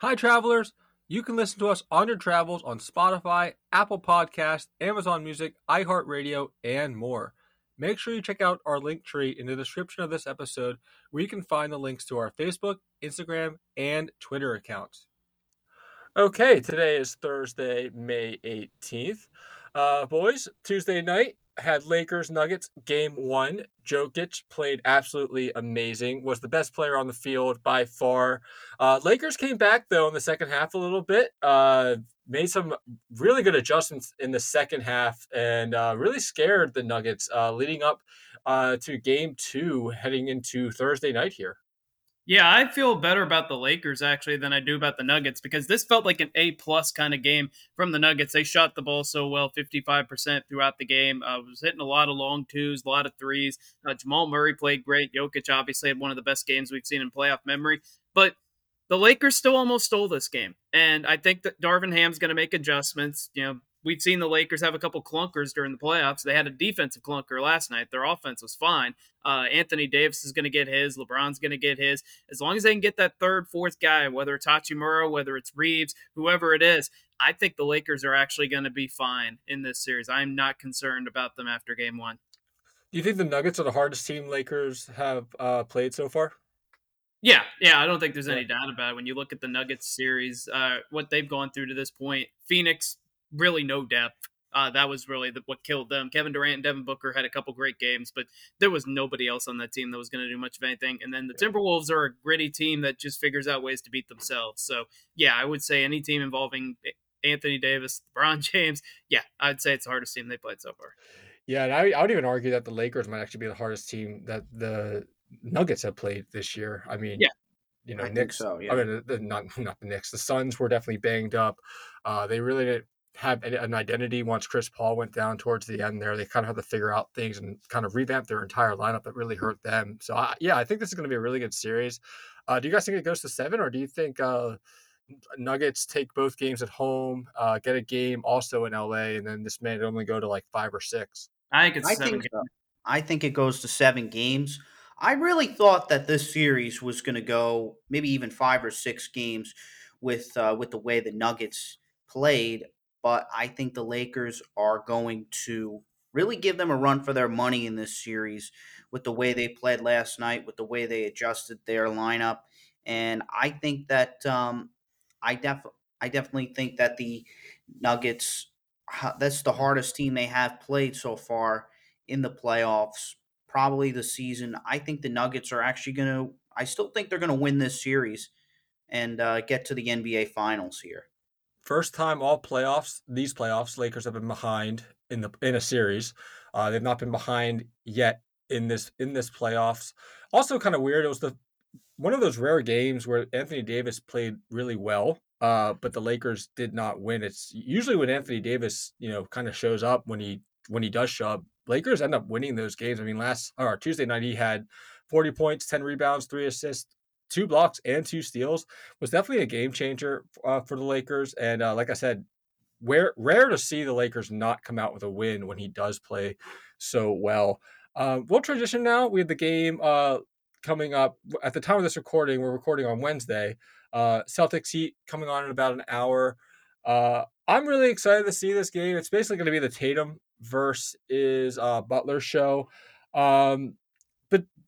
Hi, travelers. You can listen to us on your travels on Spotify, Apple Podcast, Amazon Music, iHeartRadio, and more. Make sure you check out our link tree in the description of this episode where you can find the links to our Facebook, Instagram, and Twitter accounts. Okay, today is Thursday, May 18th. Uh, boys, Tuesday night had Lakers Nuggets game one. Jokic played absolutely amazing, was the best player on the field by far. Uh, Lakers came back though in the second half a little bit, uh, made some really good adjustments in the second half, and uh, really scared the Nuggets uh, leading up uh, to game two heading into Thursday night here. Yeah, I feel better about the Lakers actually than I do about the Nuggets because this felt like an A plus kind of game from the Nuggets. They shot the ball so well, fifty five percent throughout the game. Uh, was hitting a lot of long twos, a lot of threes. Uh, Jamal Murray played great. Jokic obviously had one of the best games we've seen in playoff memory. But the Lakers still almost stole this game, and I think that Darvin Ham's going to make adjustments. You know, we've seen the Lakers have a couple clunkers during the playoffs. They had a defensive clunker last night. Their offense was fine. Uh, Anthony Davis is going to get his. LeBron's going to get his. As long as they can get that third, fourth guy, whether it's Hachimura, whether it's Reaves, whoever it is, I think the Lakers are actually going to be fine in this series. I'm not concerned about them after game one. Do you think the Nuggets are the hardest team Lakers have uh, played so far? Yeah, yeah, I don't think there's any doubt about it. When you look at the Nuggets series, uh, what they've gone through to this point, Phoenix really no depth. Uh, that was really the, what killed them. Kevin Durant and Devin Booker had a couple great games, but there was nobody else on that team that was going to do much of anything. And then the Timberwolves are a gritty team that just figures out ways to beat themselves. So, yeah, I would say any team involving Anthony Davis, LeBron James, yeah, I'd say it's the hardest team they played so far. Yeah, and I, I would even argue that the Lakers might actually be the hardest team that the Nuggets have played this year. I mean, yeah. You know, I Knicks. So, yeah. I mean, the, not not the Knicks. The Suns were definitely banged up. Uh, they really didn't have an identity once Chris Paul went down towards the end there. They kind of had to figure out things and kind of revamp their entire lineup that really hurt them. So, I, yeah, I think this is going to be a really good series. Uh, do you guys think it goes to seven, or do you think uh, Nuggets take both games at home, uh, get a game also in LA, and then this may only go to like five or six? I think it's I seven. Think, I think it goes to seven games. I really thought that this series was going to go maybe even five or six games with uh, with the way the Nuggets played but I think the Lakers are going to really give them a run for their money in this series with the way they played last night, with the way they adjusted their lineup, and I think that um, I def I definitely think that the Nuggets that's the hardest team they have played so far in the playoffs, probably the season. I think the Nuggets are actually going to. I still think they're going to win this series and uh, get to the NBA Finals here. First time all playoffs, these playoffs, Lakers have been behind in the in a series. Uh, they've not been behind yet in this in this playoffs. Also, kind of weird. It was the one of those rare games where Anthony Davis played really well, uh, but the Lakers did not win. It's usually when Anthony Davis, you know, kind of shows up when he when he does show up. Lakers end up winning those games. I mean, last or Tuesday night he had 40 points, 10 rebounds, three assists, two blocks and two steals was definitely a game changer uh, for the Lakers. And uh, like I said, where rare to see the Lakers not come out with a win when he does play so well. Uh, we'll transition now. We have the game uh, coming up at the time of this recording. We're recording on Wednesday. Uh, Celtics Heat coming on in about an hour. Uh, I'm really excited to see this game. It's basically going to be the Tatum versus uh, Butler show. Um,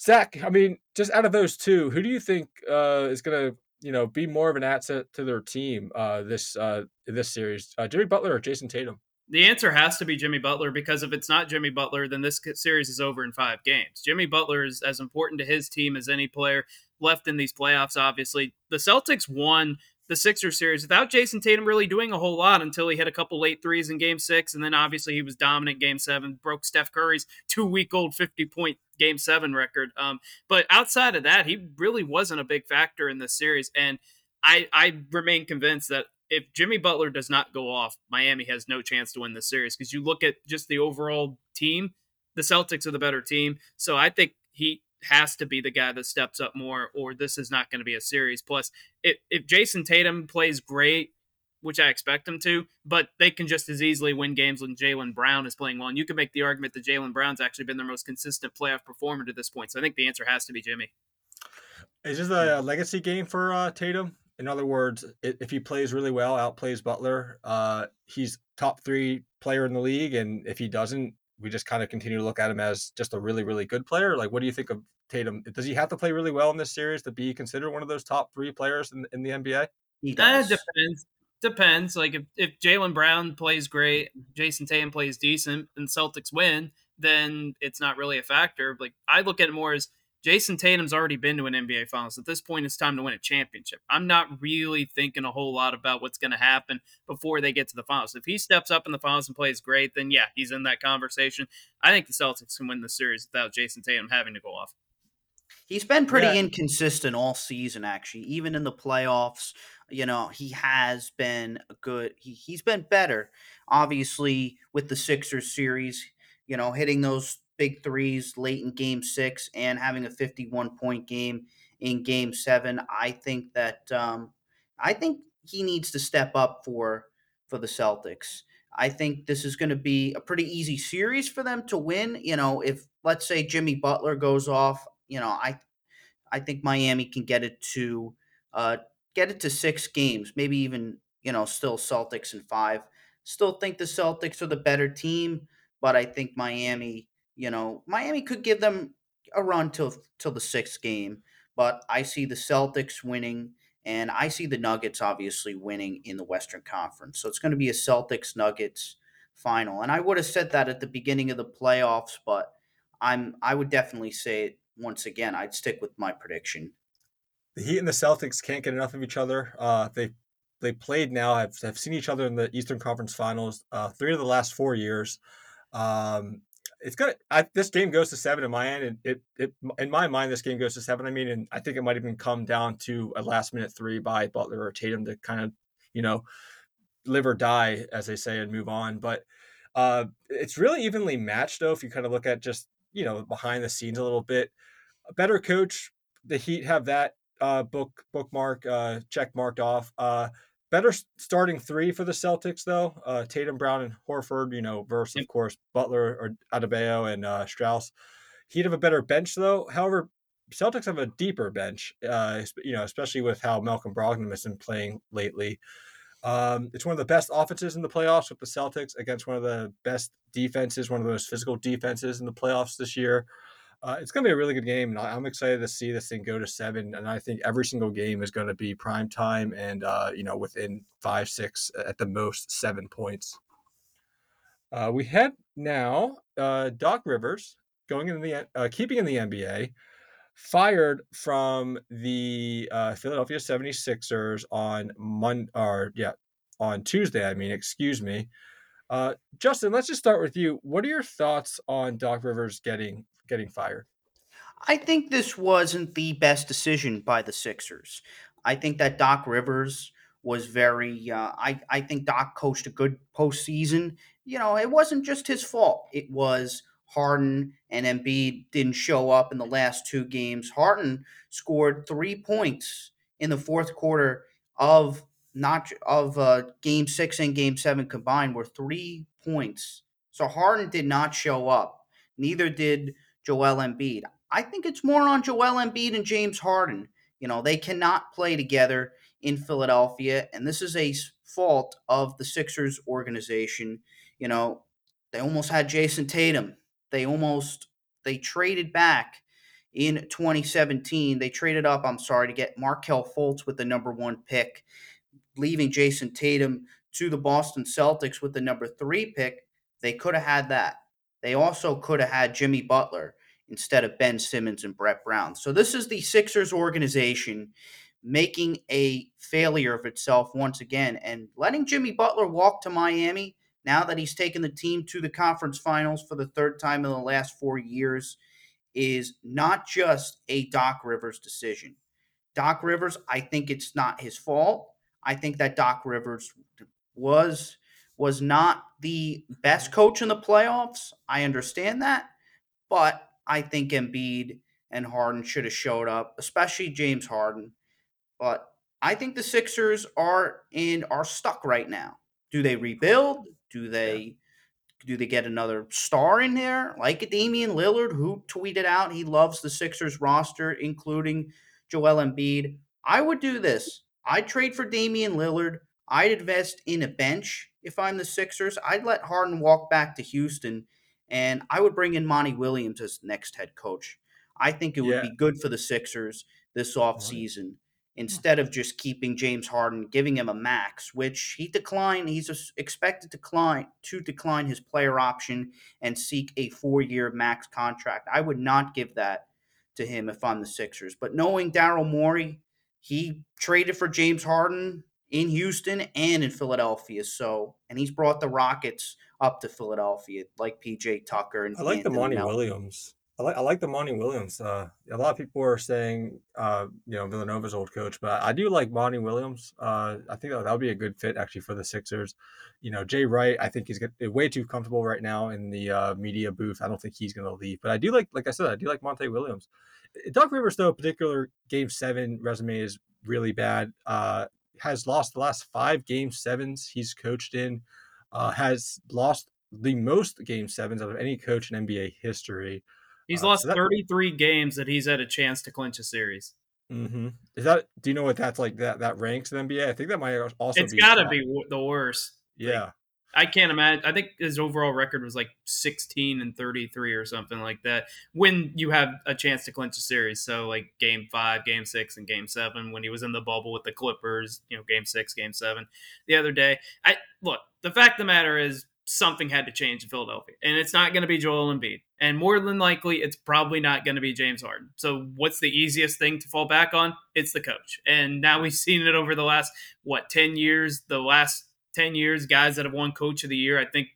Zach, I mean, just out of those two, who do you think uh, is going to you know be more of an asset to their team uh, this uh, this series? Uh, Jimmy Butler or Jayson Tatum? The answer has to be Jimmy Butler because if it's not Jimmy Butler, then this series is over in five games. Jimmy Butler is as important to his team as any player left in these playoffs. Obviously, the Celtics won the Sixers series without Jayson Tatum really doing a whole lot until he hit a couple late threes in game six. And then obviously he was dominant game seven, broke Steph Curry's two week old 50 point game seven record. Um, but outside of that, he really wasn't a big factor in this series. And I, I remain convinced that if Jimmy Butler does not go off, Miami has no chance to win this series because you look at just the overall team, the Celtics are the better team. So I think he has to be the guy that steps up more, or this is not going to be a series. Plus, if, if Jayson Tatum plays great, which I expect him to, but they can just as easily win games when Jaylen Brown is playing well. And you can make the argument that Jaylen Brown's actually been their most consistent playoff performer to this point. So I think the answer has to be Jimmy. Is this a legacy game for uh, Tatum? In other words, if he plays really well, outplays Butler, uh, he's top three player in the league, and if he doesn't, we just kind of continue to look at him as just a really, really good player. Like, what do you think of Tatum? Does he have to play really well in this series to be considered one of those top three players in, in the NBA? He uh, does. That depends. Depends. Like if, if Jaylen Brown plays great, Jayson Tatum plays decent, and Celtics win, then it's not really a factor. Like I look at it more as Jayson Tatum's already been to an NBA Finals. At this point, it's time to win a championship. I'm not really thinking a whole lot about what's going to happen before they get to the Finals. If he steps up in the Finals and plays great, then yeah, he's in that conversation. I think the Celtics can win the series without Jayson Tatum having to go off. He's been pretty yeah. inconsistent all season, actually. Even in the playoffs, you know, he has been good. He, he's been better, obviously, with the Sixers series, you know, hitting those big threes late in game six and having a 51 point game in game seven. I think that, um, I think he needs to step up for, for the Celtics. I think this is going to be a pretty easy series for them to win. You know, if let's say Jimmy Butler goes off, you know, I, I think Miami can get it to, uh, get it to six games, maybe even you know still Celtics in five. Still think the Celtics are the better team, but I think Miami you know, Miami could give them a run till till the sixth game, but I see the Celtics winning, and I see the Nuggets obviously winning in the Western Conference. So it's going to be a Celtics Nuggets final, and I would have said that at the beginning of the playoffs, but I'm I would definitely say it once again. I'd stick with my prediction. The Heat and the Celtics can't get enough of each other. Uh, they they played now have have seen each other in the Eastern Conference Finals uh, three of the last four years. Um, it's gonna. I, this game goes to seven in my end, and it, it in my mind, this game goes to seven. I mean, and I think it might even come down to a last minute three by Butler or Tatum to kind of, you know, live or die, as they say, and move on. But uh, it's really evenly matched, though. If you kind of look at just you know behind the scenes a little bit, a better coach. The Heat have that uh, book bookmark uh, check marked off. Uh, Better starting three for the Celtics, though. Uh, Tatum, Brown, and Horford, you know, versus, of course, Butler or Adebayo and uh, Strus. He'd have a better bench, though. However, Celtics have a deeper bench, uh, you know, especially with how Malcolm Brogdon has been playing lately. Um, it's one of the best offenses in the playoffs with the Celtics against one of the best defenses, one of the most physical defenses in the playoffs this year. Uh, it's going to be a really good game, and I'm excited to see this thing go to seven. And I think every single game is going to be prime time, and uh, you know, within five, six, at the most, seven points. Uh, we head now. Uh, Doc Rivers going in the uh, keeping in the NBA, fired from the uh, Philadelphia 76ers on Monday, or yeah, on Tuesday. I mean, excuse me. Justin, let's just start with you. What are your thoughts on Doc Rivers getting getting fired? I think this wasn't the best decision by the Sixers. I think that Doc Rivers was very. Uh, I I think Doc coached a good postseason. You know, it wasn't just his fault. It was Harden and Embiid didn't show up in the last two games. Harden scored three points in the fourth quarter of not of uh, game six and game seven combined were three points. So Harden did not show up. Neither did Joel Embiid. I think it's more on Joel Embiid and James Harden. You know, they cannot play together in Philadelphia, and this is a fault of the Sixers organization. You know, they almost had Jayson Tatum. They almost they traded back in 2017. They traded up, I'm sorry, to get Markelle Fultz with the number 1 pick, leaving Jayson Tatum to the Boston Celtics with the number 3 pick. They could have had that. They also could have had Jimmy Butler instead of Ben Simmons and Brett Brown. So this is the Sixers organization making a failure of itself once again and letting Jimmy Butler walk to Miami now that he's taken the team to the conference finals for the third time in the last 4 years is not just a Doc Rivers decision. Doc Rivers, I think it's not his fault. I think that Doc Rivers was was not the best coach in the playoffs. I understand that, but I think Embiid and Harden should have showed up, especially James Harden. But I think the Sixers are in are stuck right now. Do they rebuild? Do they yeah. do they get another star in there like Damian Lillard who tweeted out he loves the Sixers roster, including Joel Embiid? I would do this. I'd trade for Damian Lillard. I'd invest in a bench if I'm the Sixers. I'd let Harden walk back to Houston, and I would bring in Monty Williams as next head coach. I think it would Yeah. be good for the Sixers this offseason instead of just keeping James Harden, giving him a max, which he declined. He's expected to decline to decline his player option and seek a four-year max contract. I would not give that to him if I'm the Sixers. But knowing Daryl Morey, he traded for James Harden in Houston and in Philadelphia. So, and he's brought the Rockets up to Philadelphia, like PJ Tucker and I like the Monty Williams. I like I like the Monty Williams. Uh, a lot of people are saying, uh, you know, Villanova's old coach, but I do like Monty Williams. Uh, I think that that would be a good fit actually for the Sixers. You know, Jay Wright, I think he's get, way too comfortable right now in the uh, media booth. I don't think he's going to leave. But I do like, like I said, I do like Monty Williams. Doc Rivers, though, particular Game Seven resume is really bad. Uh, has lost the last five Game Sevens he's coached in. Uh, has lost the most Game Sevens out of any coach in NBA history. He's Uh, lost so that- 33 games that he's had a chance to clinch a series. Mm-hmm. Is that? Do you know what that's like? That that ranks in NBA? I think that might also. It's be got to be the worst. Yeah. I can't imagine. I think his overall record was like 16 and 33 or something like that when you have a chance to clinch a series. So, like game five, game six, and game seven when he was in the bubble with the Clippers, you know, game six, game seven the other day. I look, the fact of the matter is something had to change in Philadelphia, and it's not going to be Joel Embiid. And more than likely, it's probably not going to be James Harden. So, what's the easiest thing to fall back on? It's the coach. And now we've seen it over the last, what, 10 years, the last 10 years, guys that have won coach of the year. I think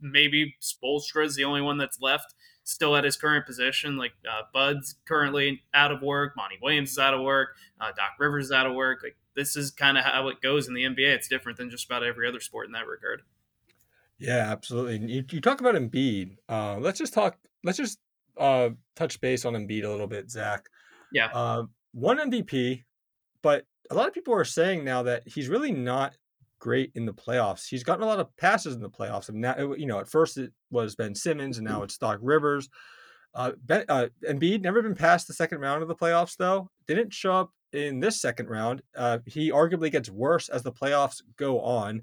maybe Spoelstra is the only one that's left still at his current position. Like uh, Bud's currently out of work, Monty Williams is out of work, uh, Doc Rivers is out of work. Like this is kind of how it goes in the NBA. It's different than just about every other sport in that regard. Yeah, absolutely. You, you talk about Embiid. Uh, let's just talk. Let's just uh, touch base on Embiid a little bit, Zach. Yeah. Uh, one MVP, but a lot of people are saying now that he's really not great in the playoffs. He's gotten a lot of passes in the playoffs, and now you know at first it was Ben Simmons, and now it's Doc Rivers. Uh, ben, uh, Embiid never been past the second round of the playoffs though. Didn't show up in this second round. Uh, he arguably gets worse as the playoffs go on.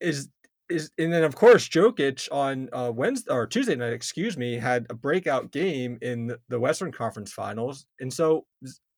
Is is and then of course Jokic on uh, Wednesday or Tuesday night, excuse me, had a breakout game in the- the Western Conference Finals. And so,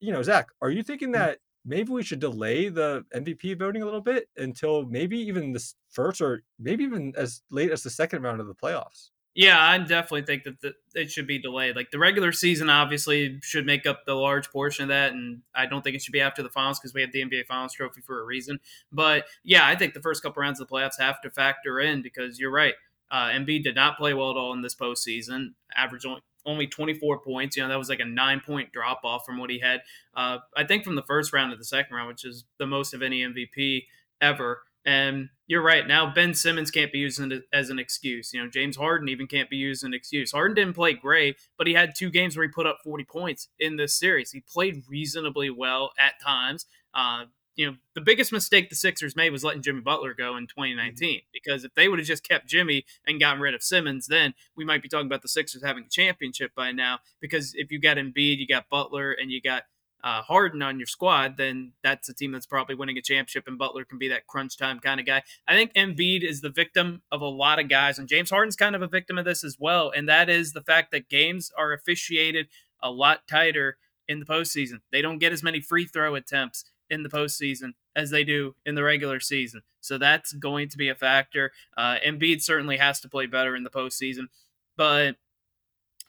you know, Zach, are you thinking that maybe we should delay the MVP voting a little bit until maybe even this first or maybe even as late as the second round of the playoffs? Yeah, I definitely think that the, it should be delayed. Like the regular season, obviously, should make up the large portion of that, and I don't think it should be after the finals because we have the NBA Finals trophy for a reason. But yeah, I think the first couple rounds of the playoffs have to factor in because you're right. Uh, Embiid did not play well at all in this postseason. Averaged only only 24 points. You know that was like a nine point drop off from what he had. Uh, I think from the first round to the second round, which is the most of any MVP ever. And you're right. Now Ben Simmons can't be used as an excuse. You know, James Harden even can't be used as an excuse. Harden didn't play great, but he had two games where he put up 40 points in this series. He played reasonably well at times. Uh, you know, the biggest mistake the Sixers made was letting Jimmy Butler go in 2019. Because if they would have just kept Jimmy and gotten rid of Simmons, then we might be talking about the Sixers having a championship by now. Because if you got Embiid, you got Butler, and you got uh, Harden on your squad, then that's a team that's probably winning a championship, and Butler can be that crunch time kind of guy. I think Embiid is the victim of a lot of guys, and James Harden's kind of a victim of this as well, and that is the fact that games are officiated a lot tighter in the postseason. They don't get as many free throw attempts in the postseason as they do in the regular season. So that's going to be a factor. Uh, Embiid certainly has to play better in the postseason, but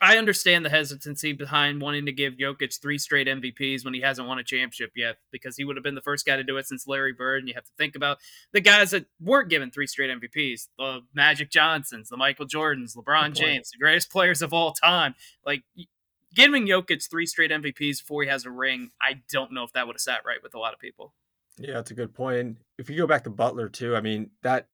I understand the hesitancy behind wanting to give Jokic three straight MVPs when he hasn't won a championship yet, because he would have been the first guy to do it since Larry Bird. And you have to think about the guys that weren't given three straight MVPs: the Magic Johnsons, the Michael Jordans, LeBron James, the greatest players of all time. Like giving Jokic three straight MVPs before he has a ring, I don't know if that would have sat right with a lot of people. Yeah, that's a good point. And if you go back to Butler too, I mean that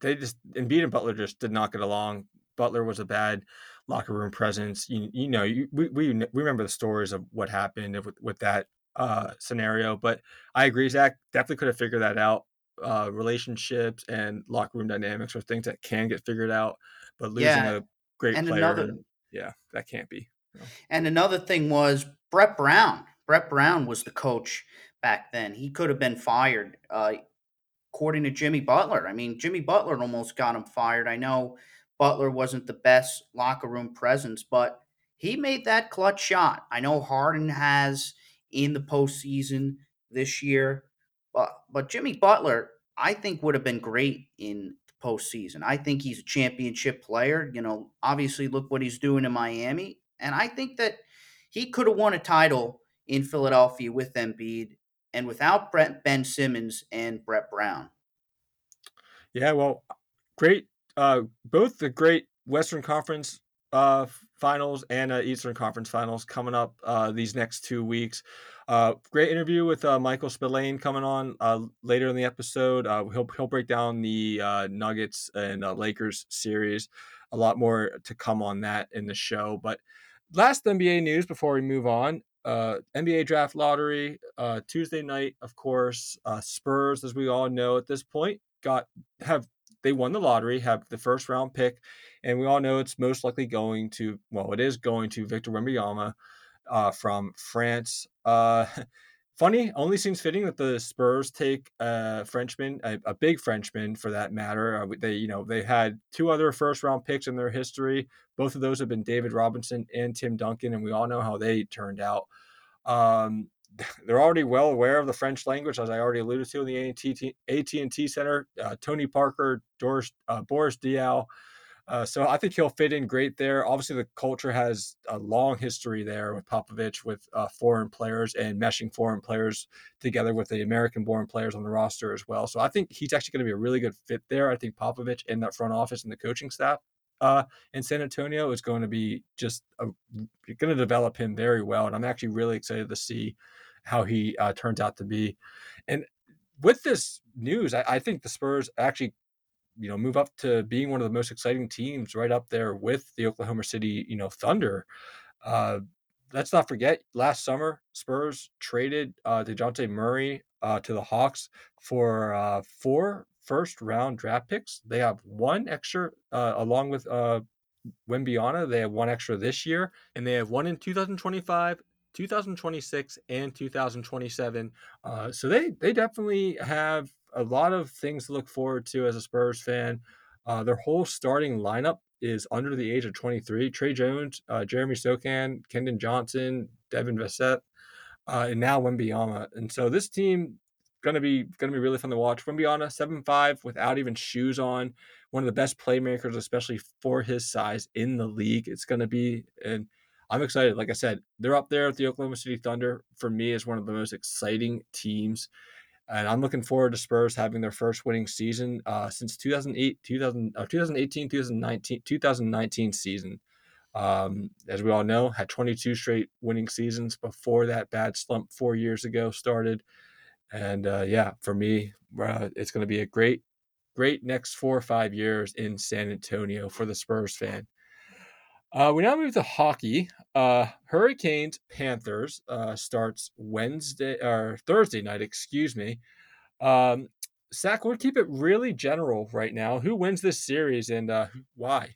they just Embiid and Butler just did not get along. Butler was a bad locker room presence. You, you know, you, we, we we remember the stories of what happened with with that uh, scenario. But I agree, Zach definitely could have figured that out. Uh, relationships and locker room dynamics are things that can get figured out. But losing Yeah, a great and player, another- yeah, that can't be. And another thing was Brett Brown. Brett Brown was the coach back then. He could have been fired. Uh, according to Jimmy Butler. I mean, Jimmy Butler almost got him fired. I know Butler wasn't the best locker room presence, but he made that clutch shot. I know Harden has in the postseason this year, but but Jimmy Butler, I think, would have been great in the postseason. I think he's a championship player. You know, obviously, look what he's doing in Miami, and I think that he could have won a title in Philadelphia with Embiid and without Brent Ben Simmons and Brett Brown. Yeah, well, great. Uh, both the great Western Conference uh, finals and uh, Eastern Conference finals coming up uh, these next two weeks. Uh, great interview with uh, Michael Spillane coming on uh, later in the episode. Uh, he'll he'll break down the uh, Nuggets and uh, Lakers series. A lot more to come on that in the show. But last NBA news before we move on. Uh, NBA draft lottery uh, Tuesday night, of course. Uh, Spurs, as we all know at this point, got have they won the lottery, have the first round pick, and we all know it's most likely going to well, it is going to Victor Wembanyama uh, from France. Uh, funny, only seems fitting that the Spurs take a Frenchman, a, a big Frenchman for that matter. Uh, they, you know, they had two other first round picks in their history. Both of those have been David Robinson and Tim Duncan, and we all know how they turned out. Um, they're already well aware of the French language, as I already alluded to in the AT&T Center. Uh, Tony Parker, Doris, uh, Boris Diaw. Uh, so I think he'll fit in great there. Obviously, the culture has a long history there with Popovich, with uh, foreign players and meshing foreign players together with the American-born players on the roster as well. So I think he's actually going to be a really good fit there. I think Popovich in that front office and the coaching staff uh, in San Antonio is going to be just a, going to develop him very well, and I'm actually really excited to see how he uh, turns out to be. And with this news, I, I, think the Spurs actually, you know, move up to being one of the most exciting teams, right up there with the Oklahoma City, you know, Thunder. Uh, let's not forget, last summer Spurs traded uh, Dejounte Murray uh, to the Hawks for uh, four first round draft picks. They have one extra, uh, along with uh, Wembanyama. They have one extra this year, and they have one in 2025, 2026 and 2027. Uh, so they they definitely have a lot of things to look forward to as a Spurs fan. Uh, their whole starting lineup is under the age of 23. Tre Jones, uh, Jeremy Sochan, Keldon Johnson, Devin Vassell, uh, and now Wembanyama. And so this team gonna be gonna be really fun to watch. Wembanyama, seven five without even shoes on, one of the best playmakers, especially for his size in the league. It's gonna be and I'm excited. Like I said, they're up there at the Oklahoma City Thunder. For me, is one of the most exciting teams, and I'm looking forward to Spurs having their first winning season uh, since 2008, 2000, uh, 2018, 2019, 2019 season. Um, as we all know, had 22 straight winning seasons before that bad slump four years ago started. And uh, yeah, for me, uh, it's going to be a great, great next four or five years in San Antonio for the Spurs fan. Uh, we now move to hockey. Uh, Hurricanes Panthers uh, starts Wednesday or Thursday night, excuse me. Um, Zach, we'll keep it really general right now. Who wins this series and uh, why?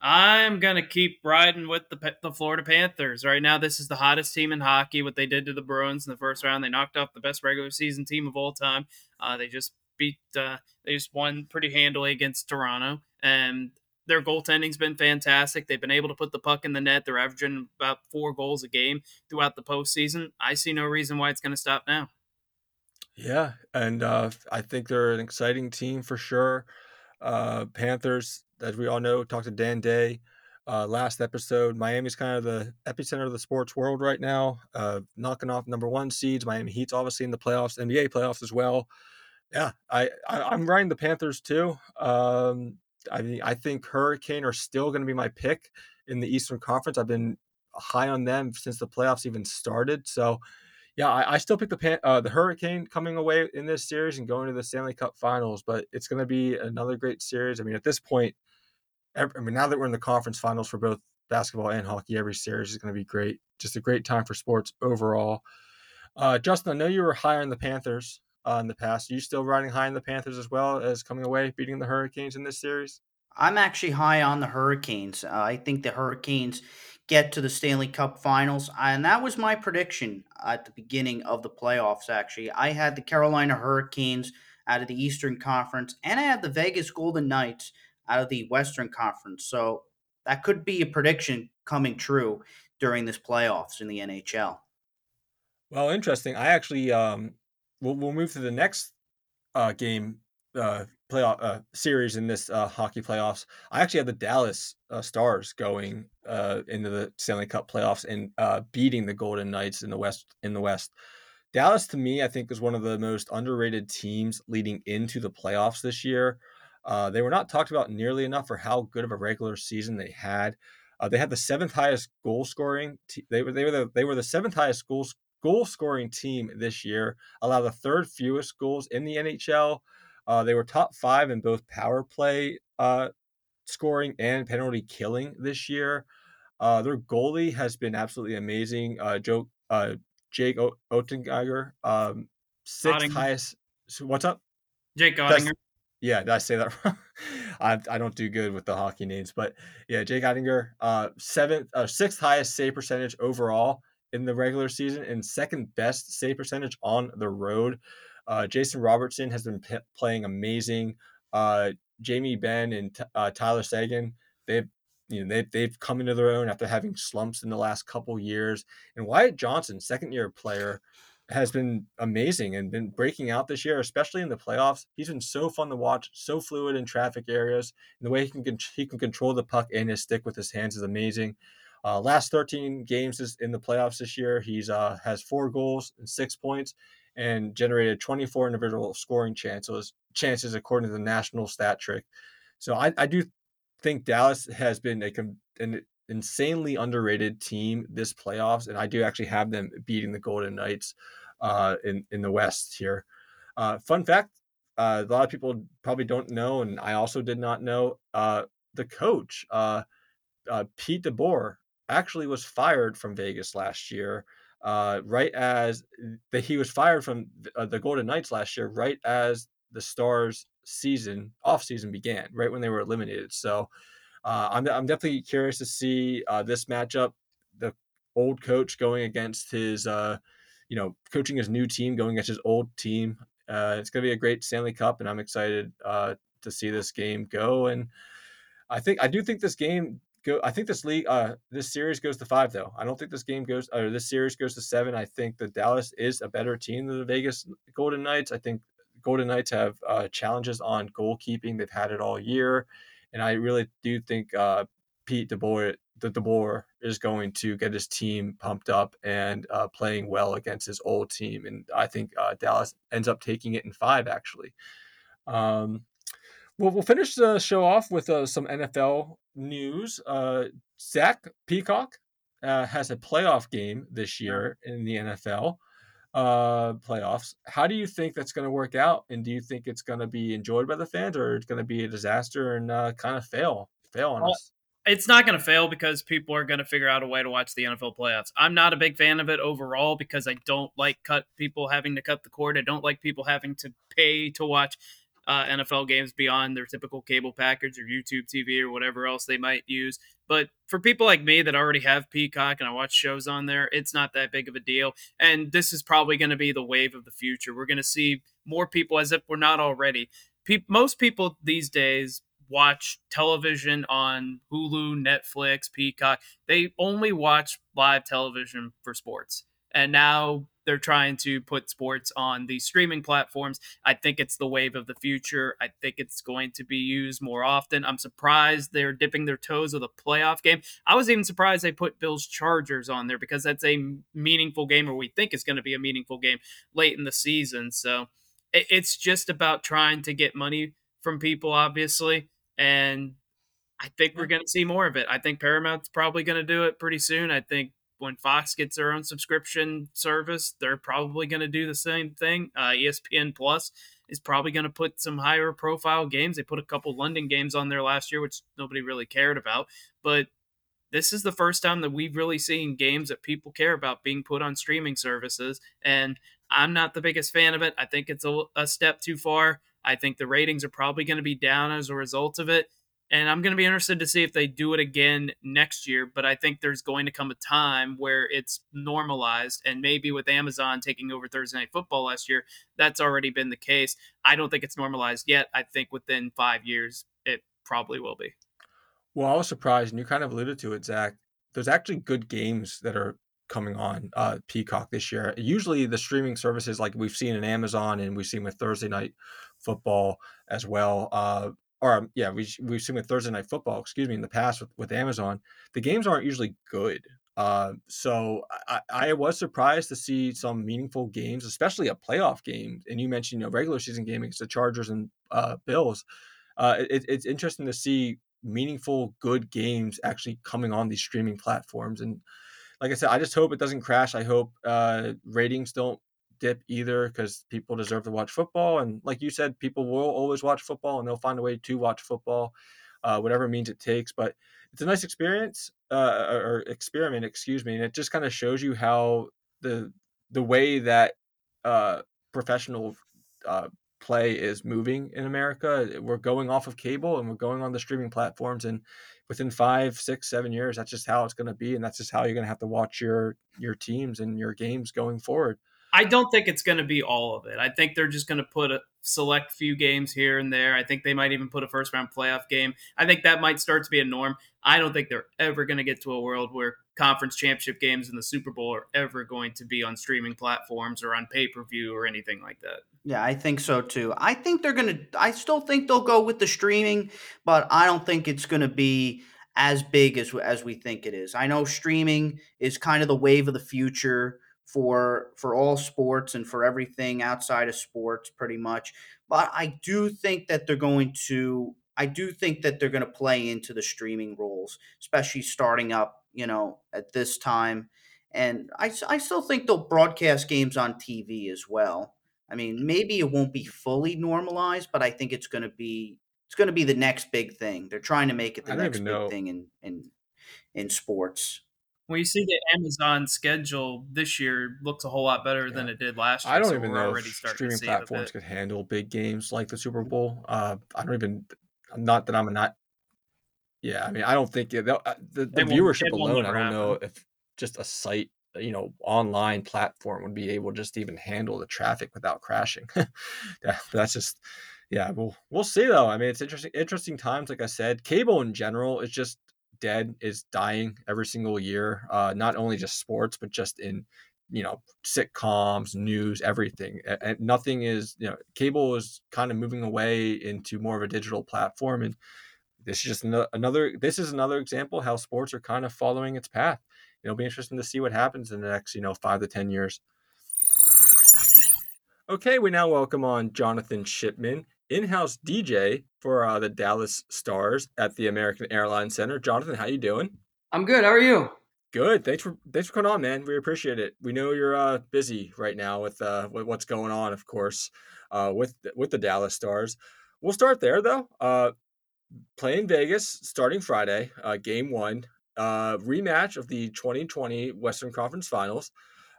I'm gonna keep riding with the the Florida Panthers. Right now, this is the hottest team in hockey. What they did to the Bruins in the first round, they knocked off the best regular season team of all time. Uh, they just beat, uh, they just won pretty handily against Toronto, and their goaltending's been fantastic. They've been able to put the puck in the net. They're averaging about four goals a game throughout the postseason. I see no reason why it's going to stop now. Yeah, and uh, I think they're an exciting team for sure. Uh, Panthers, as we all know, talked to Dan Day uh, last episode. Miami's kind of the epicenter of the sports world right now, uh, knocking off number one seeds. Miami Heat's obviously in the playoffs, NBA playoffs as well. Yeah, I, I am riding the Panthers too. Um, I mean, I think Hurricane are still going to be my pick in the Eastern Conference. I've been high on them since the playoffs even started. So, yeah, I, I still pick the Pan, uh, the Hurricane coming away in this series and going to the Stanley Cup Finals. But it's going to be another great series. I mean, at this point, every, I mean, now that we're in the conference finals for both basketball and hockey, every series is going to be great. Just a great time for sports overall. Uh, Justin, I know you were high on the Panthers uh, in the past. Are you still riding high in the Panthers as well as coming away beating the Hurricanes in this series? I'm actually high on the Hurricanes. Uh, I think the Hurricanes get to the Stanley Cup Finals, and that was my prediction at the beginning of the playoffs. Actually, I had the Carolina Hurricanes out of the Eastern Conference, and I had the Vegas Golden Knights out of the Western Conference. So that could be a prediction coming true during this playoffs in the NHL. Well, interesting. I actually um, we'll, we'll move to the next uh, game uh, playoff uh, series in this uh, hockey playoffs. I actually had the Dallas uh, Stars going uh, into the Stanley Cup playoffs and uh, beating the Golden Knights in the West. In the West, Dallas to me, I think, is one of the most underrated teams leading into the playoffs this year. Uh, they were not talked about nearly enough for how good of a regular season they had. Uh, they had the seventh highest goal scoring. T- they were they were the they were the seventh highest goal goal scoring team this year. Allowed the third fewest goals in the NHL. Uh, they were top five in both power play uh, scoring and penalty killing this year. Uh, their goalie has been absolutely amazing. Uh, Joe uh, Jake o- um, sixth Ottinger. highest. What's up? Jake Oettinger. Yeah, did I say that wrong? I, I don't do good with the hockey names, but yeah, Jake Ottinger, uh, seventh, uh, sixth highest save percentage overall in the regular season, and second best save percentage on the road. Uh, Jason Robertson has been p- playing amazing. Uh, Jamie Benn and t- uh, Tyler Seguin, they've you know they they've come into their own after having slumps in the last couple years. And Wyatt Johnston, second year player, has been amazing and been breaking out this year, especially in the playoffs. He's been so fun to watch, so fluid in traffic areas, and the way he can he can control the puck and his stick with his hands is amazing. Uh, last 13 games in the playoffs this year, he's uh, has four goals and six points, and generated 24 individual scoring chances chances according to the Natural Stat Trick. So I, I do think Dallas has been a an insanely underrated team this playoffs, and I do actually have them beating the Golden Knights uh, in in the West here. Uh, fun fact: uh, a lot of people probably don't know, and I also did not know. Uh, the coach, uh, uh, Pete DeBoer, actually was fired from Vegas last year. right as that he was fired from the Golden Knights last year, right as the Stars season off season began, right when they were eliminated. So uh, I'm, I'm definitely curious to see uh, this matchup. The old coach going against his, uh, you know, coaching his new team going against his old team. Uh, it's to be a great Stanley Cup, and I'm excited uh, to see this game go. And I think I do think this game go. I think this league, uh, this series goes to five though. I don't think this game goes or this series goes to seven. I think the Dallas is a better team than the Vegas Golden Knights. I think Golden Knights have uh, challenges on goalkeeping. They've had it all year, and I really do think uh, Pete DeBoer, the DeBoer, is going to get his team pumped up and uh, playing well against his old team. And I think uh, Dallas ends up taking it in five, actually. Um, well, we'll finish the show off with uh, some NFL news. Uh, Zach Peacock uh, has a playoff game this year in the NFL uh playoffs. How do you think that's going to work out? And do you think it's going to be enjoyed by the fans, or it's going to be a disaster and uh, kind of fail fail on well, us? It's not going to fail because people are going to figure out a way to watch the NFL playoffs. I'm not a big fan of it overall because I don't like cut people having to cut the cord. I don't like people having to pay to watch uh, NFL games beyond their typical cable package or YouTube TV or whatever else they might use. But for people like me that already have Peacock and I watch shows on there, it's not that big of a deal. And this is probably going to be the wave of the future. We're going to see more people as if we're not already. Pe- most people these days watch television on Hulu, Netflix, Peacock. They only watch live television for sports. And now they're trying to put sports on the streaming platforms. I think it's the wave of the future. I think it's going to be used more often. I'm surprised they're dipping their toes with a playoff game. I was even surprised they put Bills Chargers on there because that's a meaningful game, or we think is going to be a meaningful game late in the season. So it's just about trying to get money from people, obviously. And I think we're going to see more of it. I think Paramount's probably going to do it pretty soon. I think when Fox gets their own subscription service, they're probably going to do the same thing. Uh, ESPN Plus is probably going to put some higher profile games. They put a couple London games on there last year, which nobody really cared about. But this is the first time that we've really seen games that people care about being put on streaming services. And I'm not the biggest fan of it. I think it's a, a step too far. I think the ratings are probably going to be down as a result of it. And I'm going to be interested to see if they do it again next year. But I think there's going to come a time where it's normalized. And maybe with Amazon taking over Thursday Night Football last year, that's already been the case. I don't think it's normalized yet. I think within five years, it probably will be. Well, I was surprised, and you kind of alluded to it, Zach. There's actually good games that are coming on uh, Peacock this year. Usually, the streaming services like we've seen in Amazon and we've seen with Thursday Night Football as well. Uh, or yeah, we we've seen with Thursday Night Football, excuse me, in the past with, with Amazon, the games aren't usually good. Uh, so I, I was surprised to see some meaningful games, especially a playoff game. And you mentioned you know regular season game against the Chargers and uh, Bills. Uh, it, it's interesting to see meaningful, good games actually coming on these streaming platforms. And like I said, I just hope it doesn't crash. I hope uh, ratings don't dip either because people deserve to watch football. And like you said, people will always watch football and they'll find a way to watch football, uh, whatever means it takes. But it's a nice experience uh, or experiment, excuse me. And it just kind of shows you how the the way that uh, professional uh, play is moving in America. We're going off of cable and we're going on the streaming platforms, and within five, six, seven years, that's just how it's going to be, and that's just how you're going to have to watch your your teams and your games going forward. I don't think it's going to be all of it. I think they're just going to put a select few games here and there. I think they might even put a first round playoff game. I think that might start to be a norm. I don't think they're ever going to get to a world where conference championship games in the Super Bowl are ever going to be on streaming platforms or on pay per view or anything like that. Yeah, I think so too. I think they're going to, I still think they'll go with the streaming, but I don't think it's going to be as big as, as we think it is. I know streaming is kind of the wave of the future for for all sports and for everything outside of sports pretty much. But i do think that they're going to i do think that they're going to play into the streaming roles especially starting up you know at this time. And i, I still think they'll broadcast games on tv as well. I mean maybe it won't be fully normalized but i think it's going to be it's going to be the next big thing. They're trying to make it the next big thing in in in sports when you see the Amazon schedule this year looks a whole lot better yeah. than it did last year. I don't so even know if streaming platforms could handle big games like the Super Bowl. Uh, I don't even, not that I'm a not. Yeah, I mean, I don't think yeah, uh, the, the viewership alone. I don't know if just a site, you know, online platform would be able to just even handle the traffic without crashing. yeah, that's just yeah, we'll we'll see though. I mean, it's interesting interesting times. Like I said, cable in general is just dead is dying every single year. Uh, not only just sports, but just in you know sitcoms, news, everything. And nothing is you know cable is kind of moving away into more of a digital platform, and this is just another. This is another example how sports are kind of following its path. It'll be interesting to see what happens in the next you know five to ten years. Okay, we now welcome on Jonathon Shipman in-house DJ for uh, the Dallas Stars at the American Airlines Center. Jonathon, how you doing? I'm good. How are you? Good. Thanks for thanks for coming on, man. We appreciate it. We know you're uh, busy right now with uh, what's going on, of course, uh, with with the Dallas Stars. We'll start there though. Uh, playing Vegas starting Friday, uh, game one, uh, rematch of the 2020 Western Conference Finals.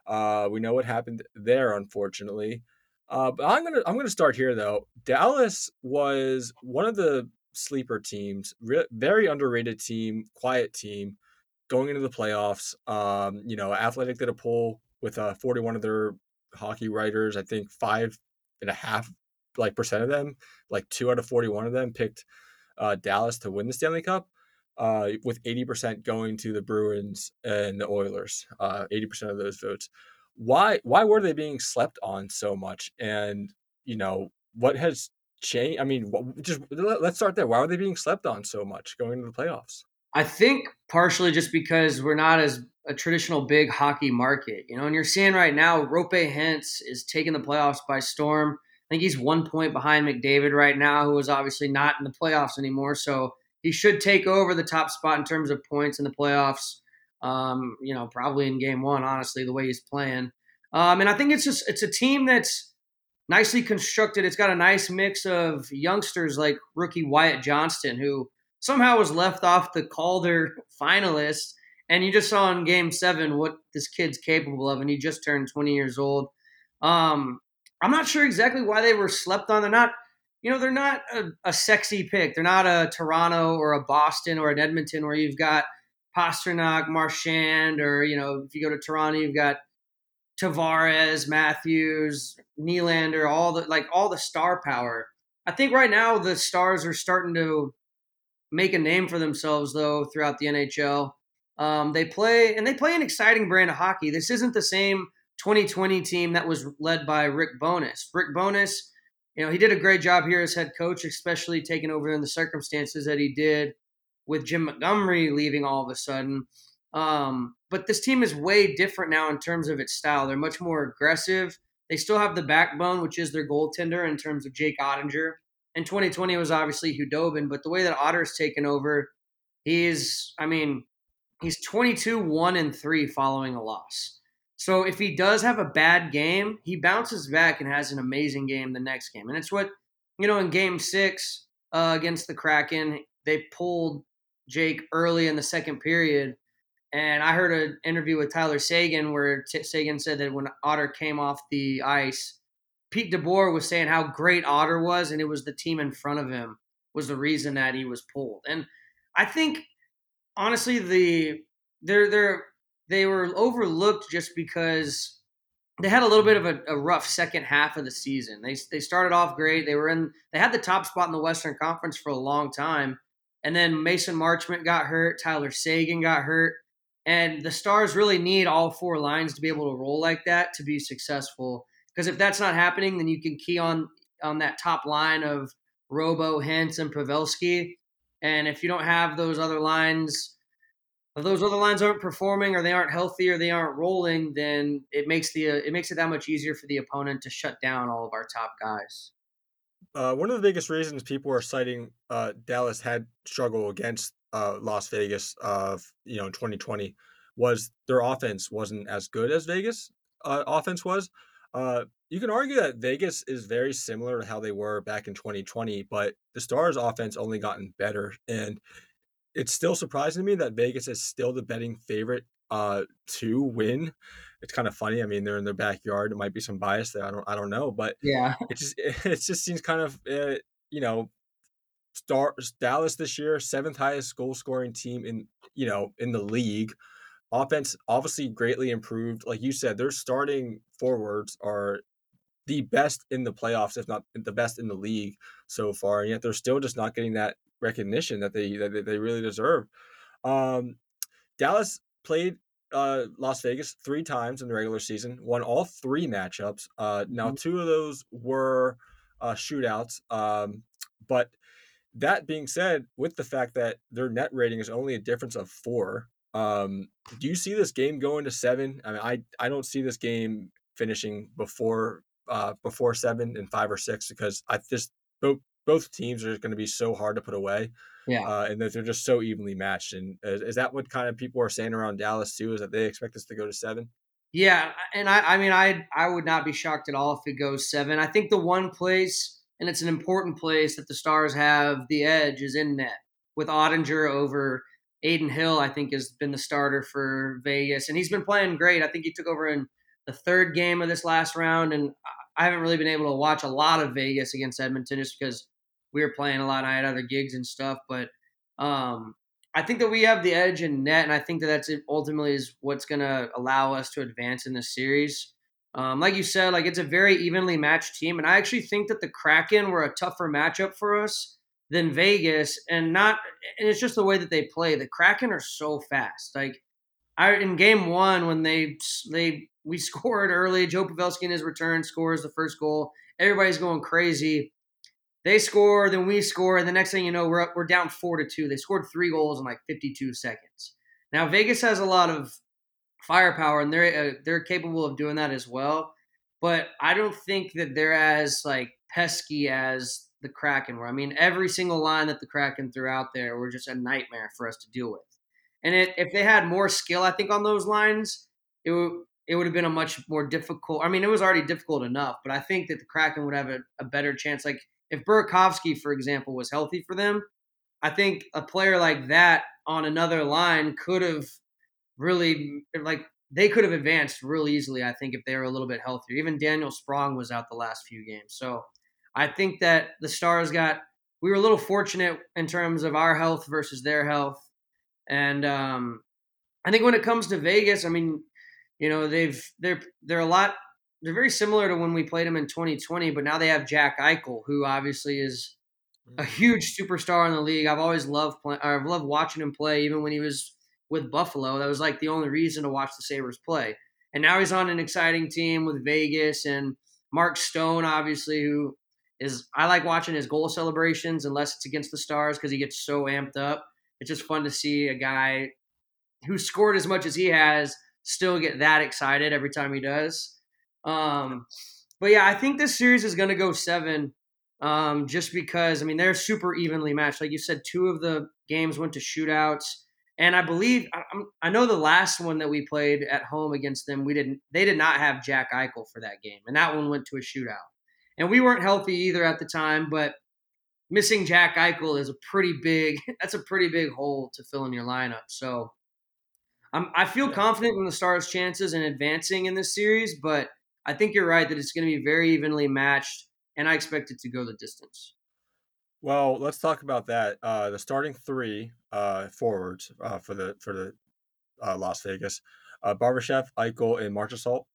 Uh, we know what happened there, unfortunately. Uh, but I'm gonna I'm gonna start here though. Dallas was one of the sleeper teams, re- very underrated team, quiet team, going into the playoffs. Um, you know, Athletic did a poll with uh, 41 of their hockey writers. I think five and a half like percent of them, like two out of 41 of them, picked uh, Dallas to win the Stanley Cup. Uh, with 80% going to the Bruins and the Oilers, uh, 80% of those votes why why were they being slept on so much? And you know what has changed? I mean, just let's start there. Why were they being slept on so much going into the playoffs? I think partially just because we're not as a traditional big hockey market, you know. And you're seeing right now, Roope Hintz is taking the playoffs by storm. I think he's one point behind McDavid right now, who is obviously not in the playoffs anymore. So he should take over the top spot in terms of points in the playoffs. Um, you know, probably in game one, honestly, the way he's playing. Um, and I think it's just it's a team that's nicely constructed. It's got a nice mix of youngsters like rookie Wyatt Johnston, who somehow was left off the Calder finalist. And you just saw in game seven what this kid's capable of, and he just turned 20 years old. Um, I'm not sure exactly why they were slept on. They're not you know, they're not a, a, sexy pick. They're not a Toronto or a Boston or an Edmonton where you've got Pastrnak, Marchand, or you know, if you go to Toronto, you've got Tavares, Matthews, Nylander, all the like all the star power. I think right now the stars are starting to make a name for themselves though throughout the NHL. Um, they play and they play an exciting brand of hockey. This isn't the same 2020 team that was led by Rick Bowness. Rick Bowness, you know, he did a great job here as head coach, especially taking over in the circumstances that he did with Jim Montgomery leaving all of a sudden. Um, but this team is way different now in terms of its style. They're much more aggressive. They still have the backbone, which is their goaltender in terms of Jake Oettinger. In 2020, it was obviously Khudobin, but the way that Otter's taken over, he's, I mean, he's 22, 1 and 3 following a loss. So if he does have a bad game, he bounces back and has an amazing game the next game. And it's what, you know, in game six uh, against the Kraken, they pulled Jake early in the second period and I heard an interview with Tyler Seguin where T- Seguin said that when Otter came off the ice, Pete DeBoer was saying how great Otter was, and it was the team in front of him was the reason that he was pulled. And I think honestly, the they're they're they were overlooked just because they had a little bit of a, a, rough second half of the season. They they started off great. They were in they had the top spot in the Western Conference for a long time, and then Mason Marchment got hurt. Tyler Seguin got hurt and the Stars really need all four lines to be able to roll like that to be successful. Because if that's not happening, then you can key on on that top line of Robo, Hintz, and Pavelski. And if you don't have those other lines, if those other lines aren't performing, or they aren't healthy, or they aren't rolling, then it makes the it makes it that much easier for the opponent to shut down all of our top guys. Uh, one of the biggest reasons people are citing uh, Dallas had struggle against uh, Las Vegas of you know 2020 was their offense wasn't as good as Vegas uh, offense was. Uh, you can argue that Vegas is very similar to how they were back in 2020, but the Stars' offense only gotten better, and it's still surprising to me that Vegas is still the betting favorite uh, to win. It's kind of funny. I mean, they're in their backyard. It might be some bias there. I don't. I don't know, but yeah, it just it just seems kind of uh, you know Star Dallas this year, seventh highest goal scoring team in you know in the league. Offense obviously greatly improved. Like you said, their starting forwards are the best in the playoffs, if not the best in the league so far, and yet they're still just not getting that recognition that they that they really deserve. Um, Dallas played uh, Las Vegas three times in the regular season, won all three matchups. Uh, now, mm-hmm. two of those were uh, shootouts, um, but that being said, with the fact that their net rating is only a difference of four, um, do you see this game going to seven? I mean, I I don't see this game finishing before uh, before seven and five or six because I just both both teams are going to be so hard to put away. Yeah, uh, and that they're just so evenly matched. And is, is, that what kind of people are saying around Dallas too? Is that they expect this to go to seven? Yeah, and I I mean I I would not be shocked at all if it goes seven. I think the one place and it's an important place that the Stars have the edge is in net with Oettinger over Adin Hill. I think has been the starter for Vegas, and he's been playing great. I think he took over in the third game of this last round, and I haven't really been able to watch a lot of Vegas against Edmonton just because we were playing a lot. I had other gigs and stuff, but um, I think that we have the edge in net, and I think that that's ultimately is what's going to allow us to advance in this series. Um, like you said, like it's a very evenly matched team, and I actually think that the Kraken were a tougher matchup for us than Vegas, and not. And it's just the way that they play. The Kraken are so fast. Like I in game one when they they we scored early, Joe Pavelski in his return scores the first goal. Everybody's going crazy. They score, then we score, and the next thing you know, we're up, we're down four to two. They scored three goals in like 52 seconds. Now Vegas has a lot of firepower, and they're uh, they're capable of doing that as well. But I don't think that they're as like pesky as the Kraken were. I mean, every single line that the Kraken threw out there were just a nightmare for us to deal with. And it, if they had more skill, I think on those lines, it would it would have been a much more difficult. I mean, it was already difficult enough, but I think that the Kraken would have a, a better chance. Like if Burakovsky, for example, was healthy for them, I think a player like that on another line could have really like they could have advanced real easily. I think if they were a little bit healthier. Even Daniel Sprong was out the last few games, so I think that the Stars got we were a little fortunate in terms of our health versus their health, and um, I think when it comes to Vegas, I mean, you know, they've they're they're a lot they're very similar to when we played them in 2020, but now they have Jack Eichel, who obviously is a huge superstar in the league. I've always loved play, I've loved watching him play, even when he was with Buffalo. That was like the only reason to watch the Sabres play. And now he's on an exciting team with Vegas and Mark Stone, obviously, who is I like watching his goal celebrations unless it's against the Stars because he gets so amped up. It's just fun to see a guy who scored as much as he has still get that excited every time he does. Um, but yeah, I think this series is going to go seven um, just because I mean they're super evenly matched. Like you said, two of the games went to shootouts, and I believe I, I'm- know the last one that we played at home against them, we didn't they did not have Jack Eichel for that game, and that one went to a shootout. And we weren't healthy either at the time, but missing Jack Eichel is a pretty big that's a pretty big hole to fill in your lineup. So I'm, I feel Yeah. confident in the Stars' chances in advancing in this series, but I think you're right that it's going to be very evenly matched, and I expect it to go the distance. Well, let's talk about that. Uh, the starting three uh, forwards uh, for the for the uh, Las Vegas, uh, Barbashev, Eichel, and Marchessault.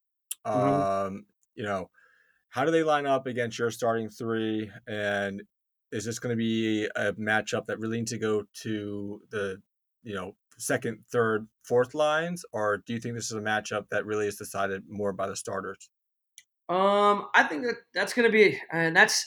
Mhm. Um, you know, how do they line up against your starting three? And is this going to be a matchup that really needs to go to the, you know, second, third, fourth lines, or do you think this is a matchup that really is decided more by the starters? Um, I think that that's going to be, and that's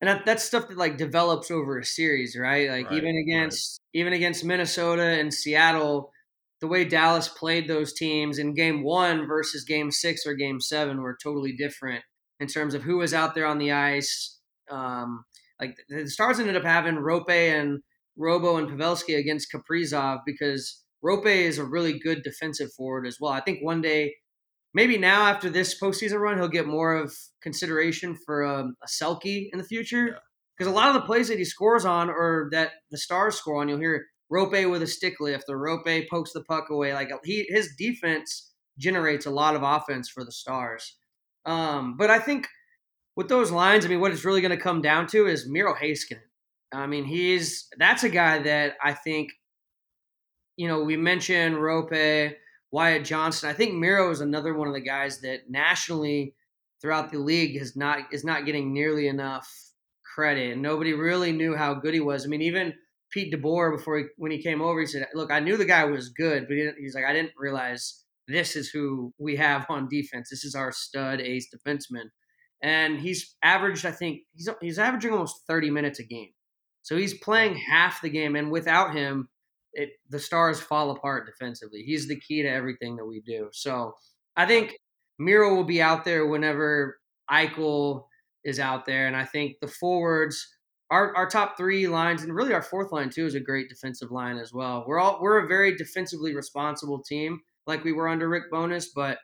and that, that's stuff that like develops over a series, right? Like Right, even right. against even against Minnesota and Seattle, the way Dallas played those teams in Game One versus Game Six or Game Seven were totally different in terms of who was out there on the ice. Um, like the Stars ended up having Rope and Robo and Pavelski against Kaprizov because Rope is a really good defensive forward as well. I think one day maybe now after this postseason run, he'll get more of consideration for um, a Selke in the future. Because a lot of the plays that he scores on, or that the Stars score on, you'll hear Rope with a stick lift, or Rope pokes the puck away. Like he, his defense generates a lot of offense for the Stars. Um, but I think with those lines, I mean, what it's really going to come down to is Miro Heiskanen. I mean, he's that's a guy that I think, you know, we mentioned Rope, Wyatt Johnston. I think Miro is another one of the guys that nationally throughout the league is not is not getting nearly enough credit. And nobody really knew how good he was. I mean, even Pete DeBoer before he, when he came over, he said, "Look, I knew the guy was good, but he didn't, he's like, I didn't realize this is who we have on defense. This is our stud ace defenseman." And he's averaged, I think, he's he's averaging almost thirty minutes a game. So he's playing half the game, and without him, it the stars fall apart defensively. He's the key to everything that we do. So I think Miro will be out there whenever Eichel is out there, and I think the forwards, our our top three lines, and really our fourth line too, is a great defensive line as well. We're all we're a very defensively responsible team, like we were under Rick Bowness, but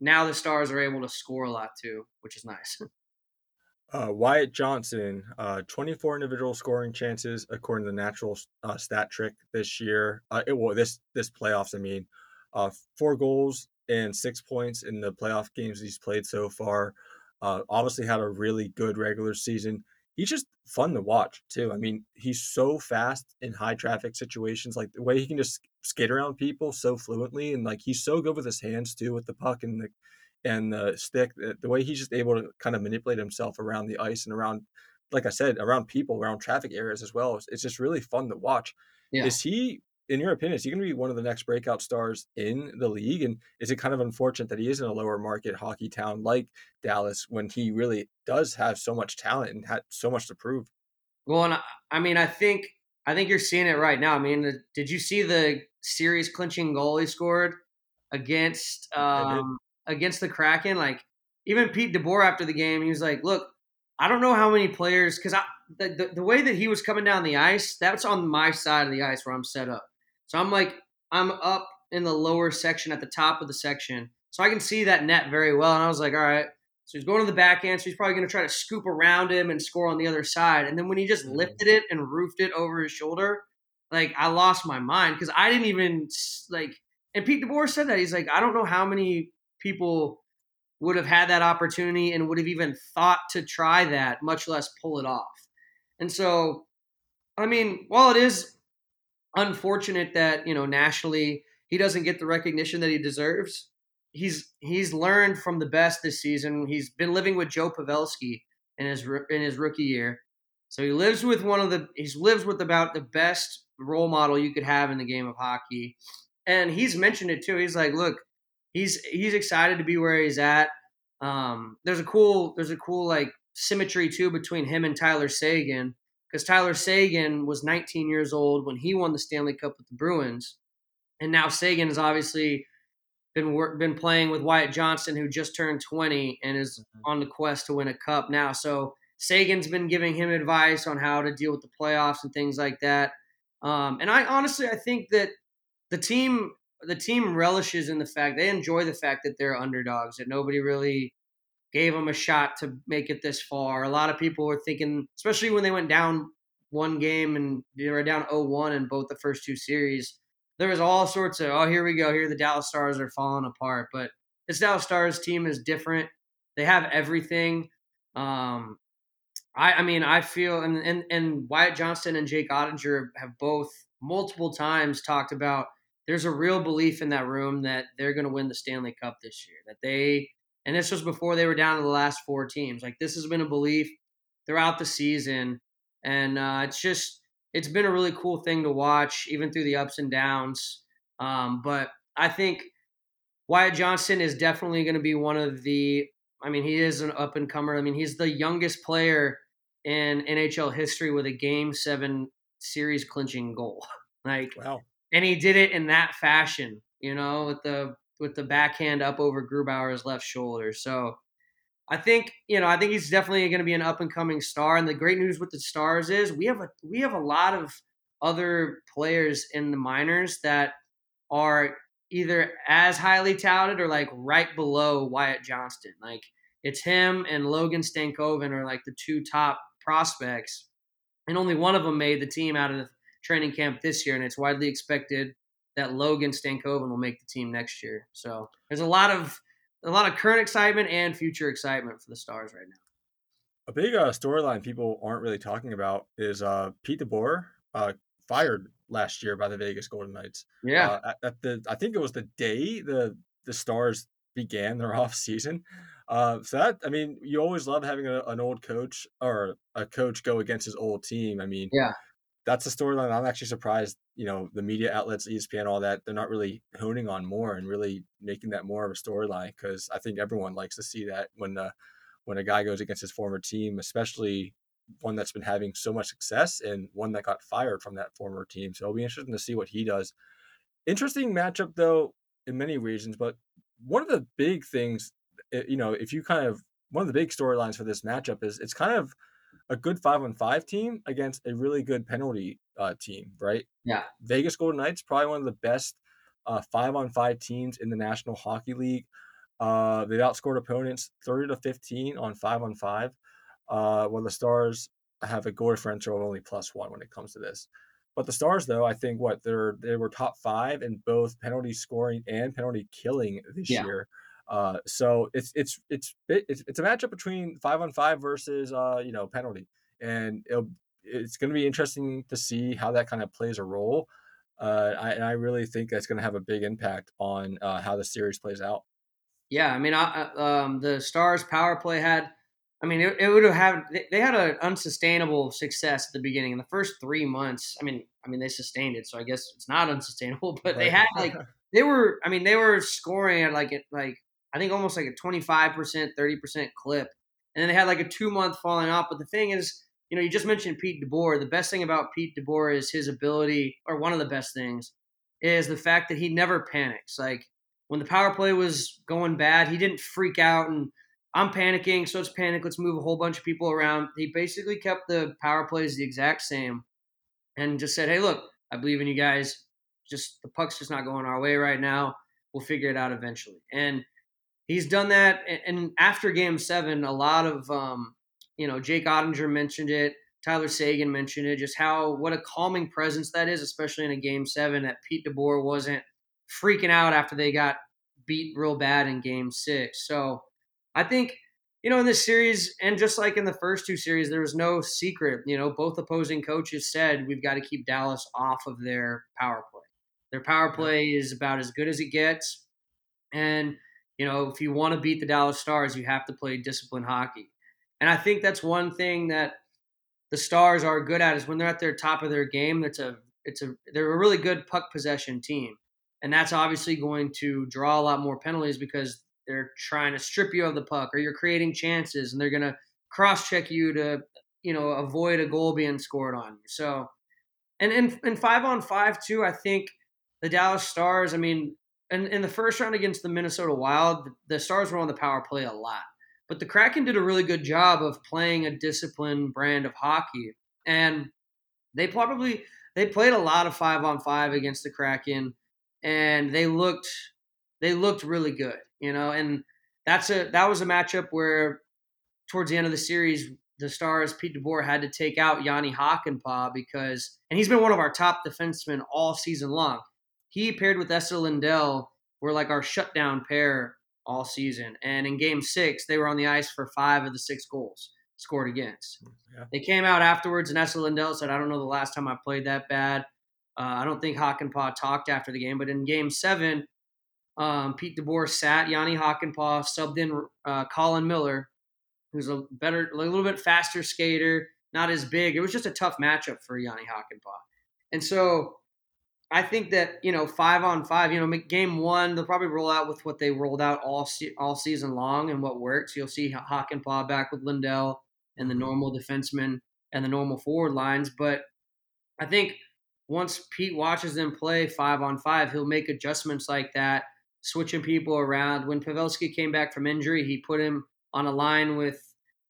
now the Stars are able to score a lot too, which is nice. Uh, Wyatt Johnston, uh, 24 individual scoring chances according to the natural uh, stat trick this year. Uh, it, well, this this playoffs, I mean, uh, four goals and six points in the playoff games he's played so far. Uh, obviously, had a really good regular season. He's just fun to watch too. I mean, he's so fast in high traffic situations. Like the way he can just skate around people so fluently, and like he's so good with his hands too, with the puck and the and the stick. The, the way he's just able to kind of manipulate himself around the ice and around, like I said, around people, around traffic areas as well. It's, it's just really fun to watch. Yeah. Is he, in your opinion, is he going to be one of the next breakout stars in the league? And is it kind of unfortunate that he is in a lower market hockey town like Dallas when he really does have so much talent and had so much to prove? Well, and I, I mean, I think I think you're seeing it right now. I mean, the, did you see the series clinching goal he scored against um, against the Kraken? Like even Pete DeBoer after the game, he was like, "Look, I don't know how many players because I the, the the way that he was coming down the ice, that's on my side of the ice where I'm set up. So I'm like, I'm up in the lower section at the top of the section, so I can see that net very well. And I was like, all right." So he's going to the backhand, so he's probably going to try to scoop around him and score on the other side. And then when he just Mhm. lifted it and roofed it over his shoulder, like I lost my mind because I didn't even like. And Pete DeBoer said that he's like, I don't know how many people would have had that opportunity and would have even thought to try that, much less pull it off. And so, I mean, while it is unfortunate that, you know, nationally he doesn't get the recognition that he deserves, he's he's learned from the best this season. He's been living with Joe Pavelski in his in his rookie year. So he lives with one of the he lives with about the best role model you could have in the game of hockey. And he's mentioned it too. He's like, look, he's he's excited to be where he's at. Um, there's a cool there's a cool like symmetry too between him and Tyler Seguin because Tyler Seguin was 19 years old when he won the Stanley Cup with the Bruins, and now Seguin has obviously been been playing with Wyatt Johnston who just turned 20 and is mm-hmm. on the quest to win a cup now. So Seguin's been giving him advice on how to deal with the playoffs and things like that. Um, and I honestly I think that the team the team relishes in the fact they enjoy the fact that they're underdogs that nobody really gave them a shot to make it this far. A lot of people were thinking, especially when they went down one game and they were down 0-1 in both the first two series. There was all sorts of, oh, here we go. Here the Dallas Stars are falling apart. But this Dallas Stars team is different. They have everything. Um, I, I mean, I feel, and, and, and Wyatt Johnston and Jake Oettinger have both multiple times talked about there's a real belief in that room that they're going to win the Stanley Cup this year. That they, and this was before they were down to the last four teams. Like this has been a belief throughout the season, and uh, it's just it's been a really cool thing to watch, even through the ups and downs. Um, but I think Wyatt Johnston is definitely going to be one of the. I mean, he is an up and comer. I mean, he's the youngest player in NHL history with a Game Seven series clinching goal. Like, wow and he did it in that fashion, you know, with the with the backhand up over Grubauer's left shoulder. So I think you know I think he's definitely going to be an up and coming star. And the great news with the stars is we have a we have a lot of other players in the minors that are either as highly touted or like right below Wyatt Johnston. Like it's him and Logan Stankoven are like the two top prospects, and only one of them made the team out of training camp this year, and it's widely expected that Logan Stankoven will make the team next year. So there's a lot of a lot of current excitement and future excitement for the Stars right now. A big uh, storyline people aren't really talking about is uh, Pete DeBoer uh, fired last year by the Vegas Golden Knights. Yeah, uh, at, at, the I think it was the day the the Stars began their off season. Uh, so that I mean, you always love having a, an old coach or a coach go against his old team. I mean, yeah, that's a storyline I'm actually surprised, you know, the media outlets, ESPN, all that, they're not really honing on more and really making that more of a storyline because I think everyone likes to see that when the when a guy goes against his former team, especially one that's been having so much success and one that got fired from that former team. So it'll be interesting to see what he does. Interesting matchup though in many reasons, but one of the big things, eh, you know, if you kind of one of the big storylines for this matchup is it's kind of a good five on five team against a really good penalty uh, team, right? Yeah. Vegas Golden Knights probably one of the best uh, five on five teams in the National Hockey League. Uh, they've outscored opponents 30 to 15 on five on five. Uh, while the Stars have a goal differential of only plus one when it comes to this. But the Stars, though, I think what they're they were top five in both penalty scoring and penalty killing this yeah. year. Uh, so it's it's it's it's it's a matchup between five on five versus uh, you know penalty, and it's going to be interesting to see how that kind of plays a role. Uh, I, and I really think that's going to have a big impact on uh, how the series plays out. Yeah, I mean, I, um, the Stars power play had, I mean, it, it would have had they had an unsustainable success at the beginning in the first three months. I mean, I mean they sustained it, so I guess it's not unsustainable. But right. they had like they were, I mean, they were scoring at like it like I think almost like a 25%, 30% clip. And then they had like a two month falling off. But the thing is, you know, you just mentioned Pete DeBoer. The best thing about Pete DeBoer is his ability, or one of the best things, is the fact that he never panics. Like when the power play was going bad, he didn't freak out and I'm panicking, so it's panic. Let's move a whole bunch of people around. He basically kept the power plays the exact same and just said, hey, look, I believe in you guys. Just the puck's just not going our way right now. We'll figure it out eventually. And he's done that. And after Game Seven, a lot of um, you know Jake Oettinger mentioned it. Tyler Seguin mentioned it. Just how what a calming presence that is, especially in a Game Seven. That Pete DeBoer wasn't freaking out after they got beat real bad in Game Six. So I think you know in this series and just like in the first two series, there was no secret. You know, both opposing coaches said we've got to keep Dallas off of their power play. Their power play is about as good as it gets, and you know if you want to beat the Dallas Stars, you have to play disciplined hockey. And I think that's one thing that the Stars are good at is when they're at their top of their game. That's a it's a they're a really good puck possession team, and that's obviously going to draw a lot more penalties because they're trying to strip you of the puck or you're creating chances and they're going to cross check you to you know avoid a goal being scored on you. So, and in in five on five too, I think the Dallas Stars. I mean, in, in the first round against the Minnesota Wild, the Stars were on the power play a lot. But the Kraken did a really good job of playing a disciplined brand of hockey. And they probably they played a lot of five on five against the Kraken and they looked they looked really good, you know, and that's a that was a matchup where towards the end of the series the Stars Pete DeBoer had to take out Jani Hakanpää because and he's been one of our top defensemen all season long. He paired with Esa Lindell were like our shutdown pair all season. And in game six, they were on the ice for five of the six goals scored against. Yeah. They came out afterwards, and Esa Lindell said, I don't know the last time I played that bad. Uh, I don't think Hakanpää talked after the game, but in game seven, um, Pete DeBoer sat Jani Hakanpää, subbed in uh, Colin Miller, who's a better, a little bit faster skater, not as big. It was just a tough matchup for Jani Hakanpää. And so I think that you know five on five, you know, game one they'll probably roll out with what they rolled out all se- all season long and what works. You'll see Hakanpää back with Lindell and the mm-hmm. normal defenseman and the normal forward lines. But I think once Pete watches them play five on five, he'll make adjustments like that, switching people around. When Pavelski came back from injury, he put him on a line with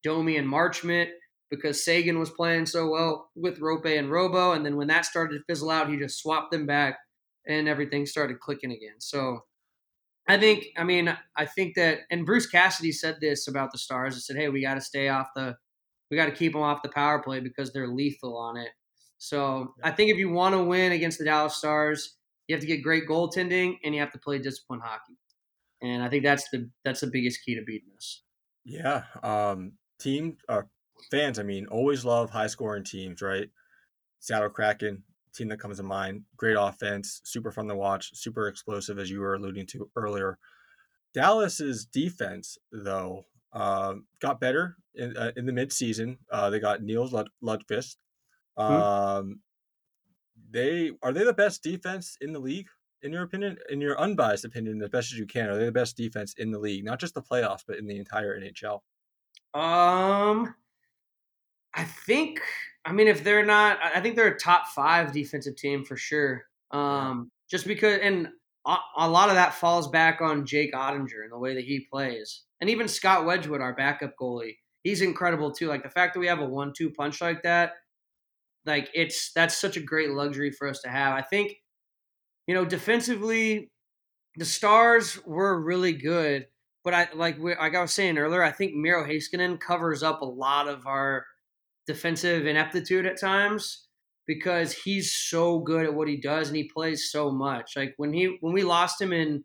Domi and Marchment because Seguin was playing so well with Roope and Robo. And then when that started to fizzle out, he just swapped them back and everything started clicking again. So I think, I mean, I think that, and Bruce Cassidy said this about the Stars. He said, hey, we got to stay off the, we got to keep them off the power play because they're lethal on it. So I think if you want to win against the Dallas Stars, you have to get great goaltending and you have to play disciplined hockey. And I think that's the that's the biggest key to beating us. Yeah, um, team uh, fans, I mean, always love high scoring teams, right? Seattle Kraken, team that comes to mind. Great offense, super fun to watch, super explosive, as you were alluding to earlier. Dallas's defense, though, uh, got better in, uh, in the midseason. Uh, they got Nils Lud- Lundkvist. Hmm. Um, They are they the best defense in the league, in your opinion, in your unbiased opinion, as best as you can. Are they the best defense in the league, not just the playoffs, but in the entire NHL? Um, I think. I mean, if they're not, I think they're a top five defensive team for sure. Um, just because, and a, a lot of that falls back on Jake Oettinger and the way that he plays, and even Scott Wedgwood, our backup goalie, he's incredible too. Like the fact that we have a one-two punch like that, like it's that's such a great luxury for us to have. I think, you know, defensively, the Stars were really good, but I like we, like I was saying earlier, I think Miro Heiskanen covers up a lot of our defensive ineptitude at times because he's so good at what he does and he plays so much. Like when he when we lost him in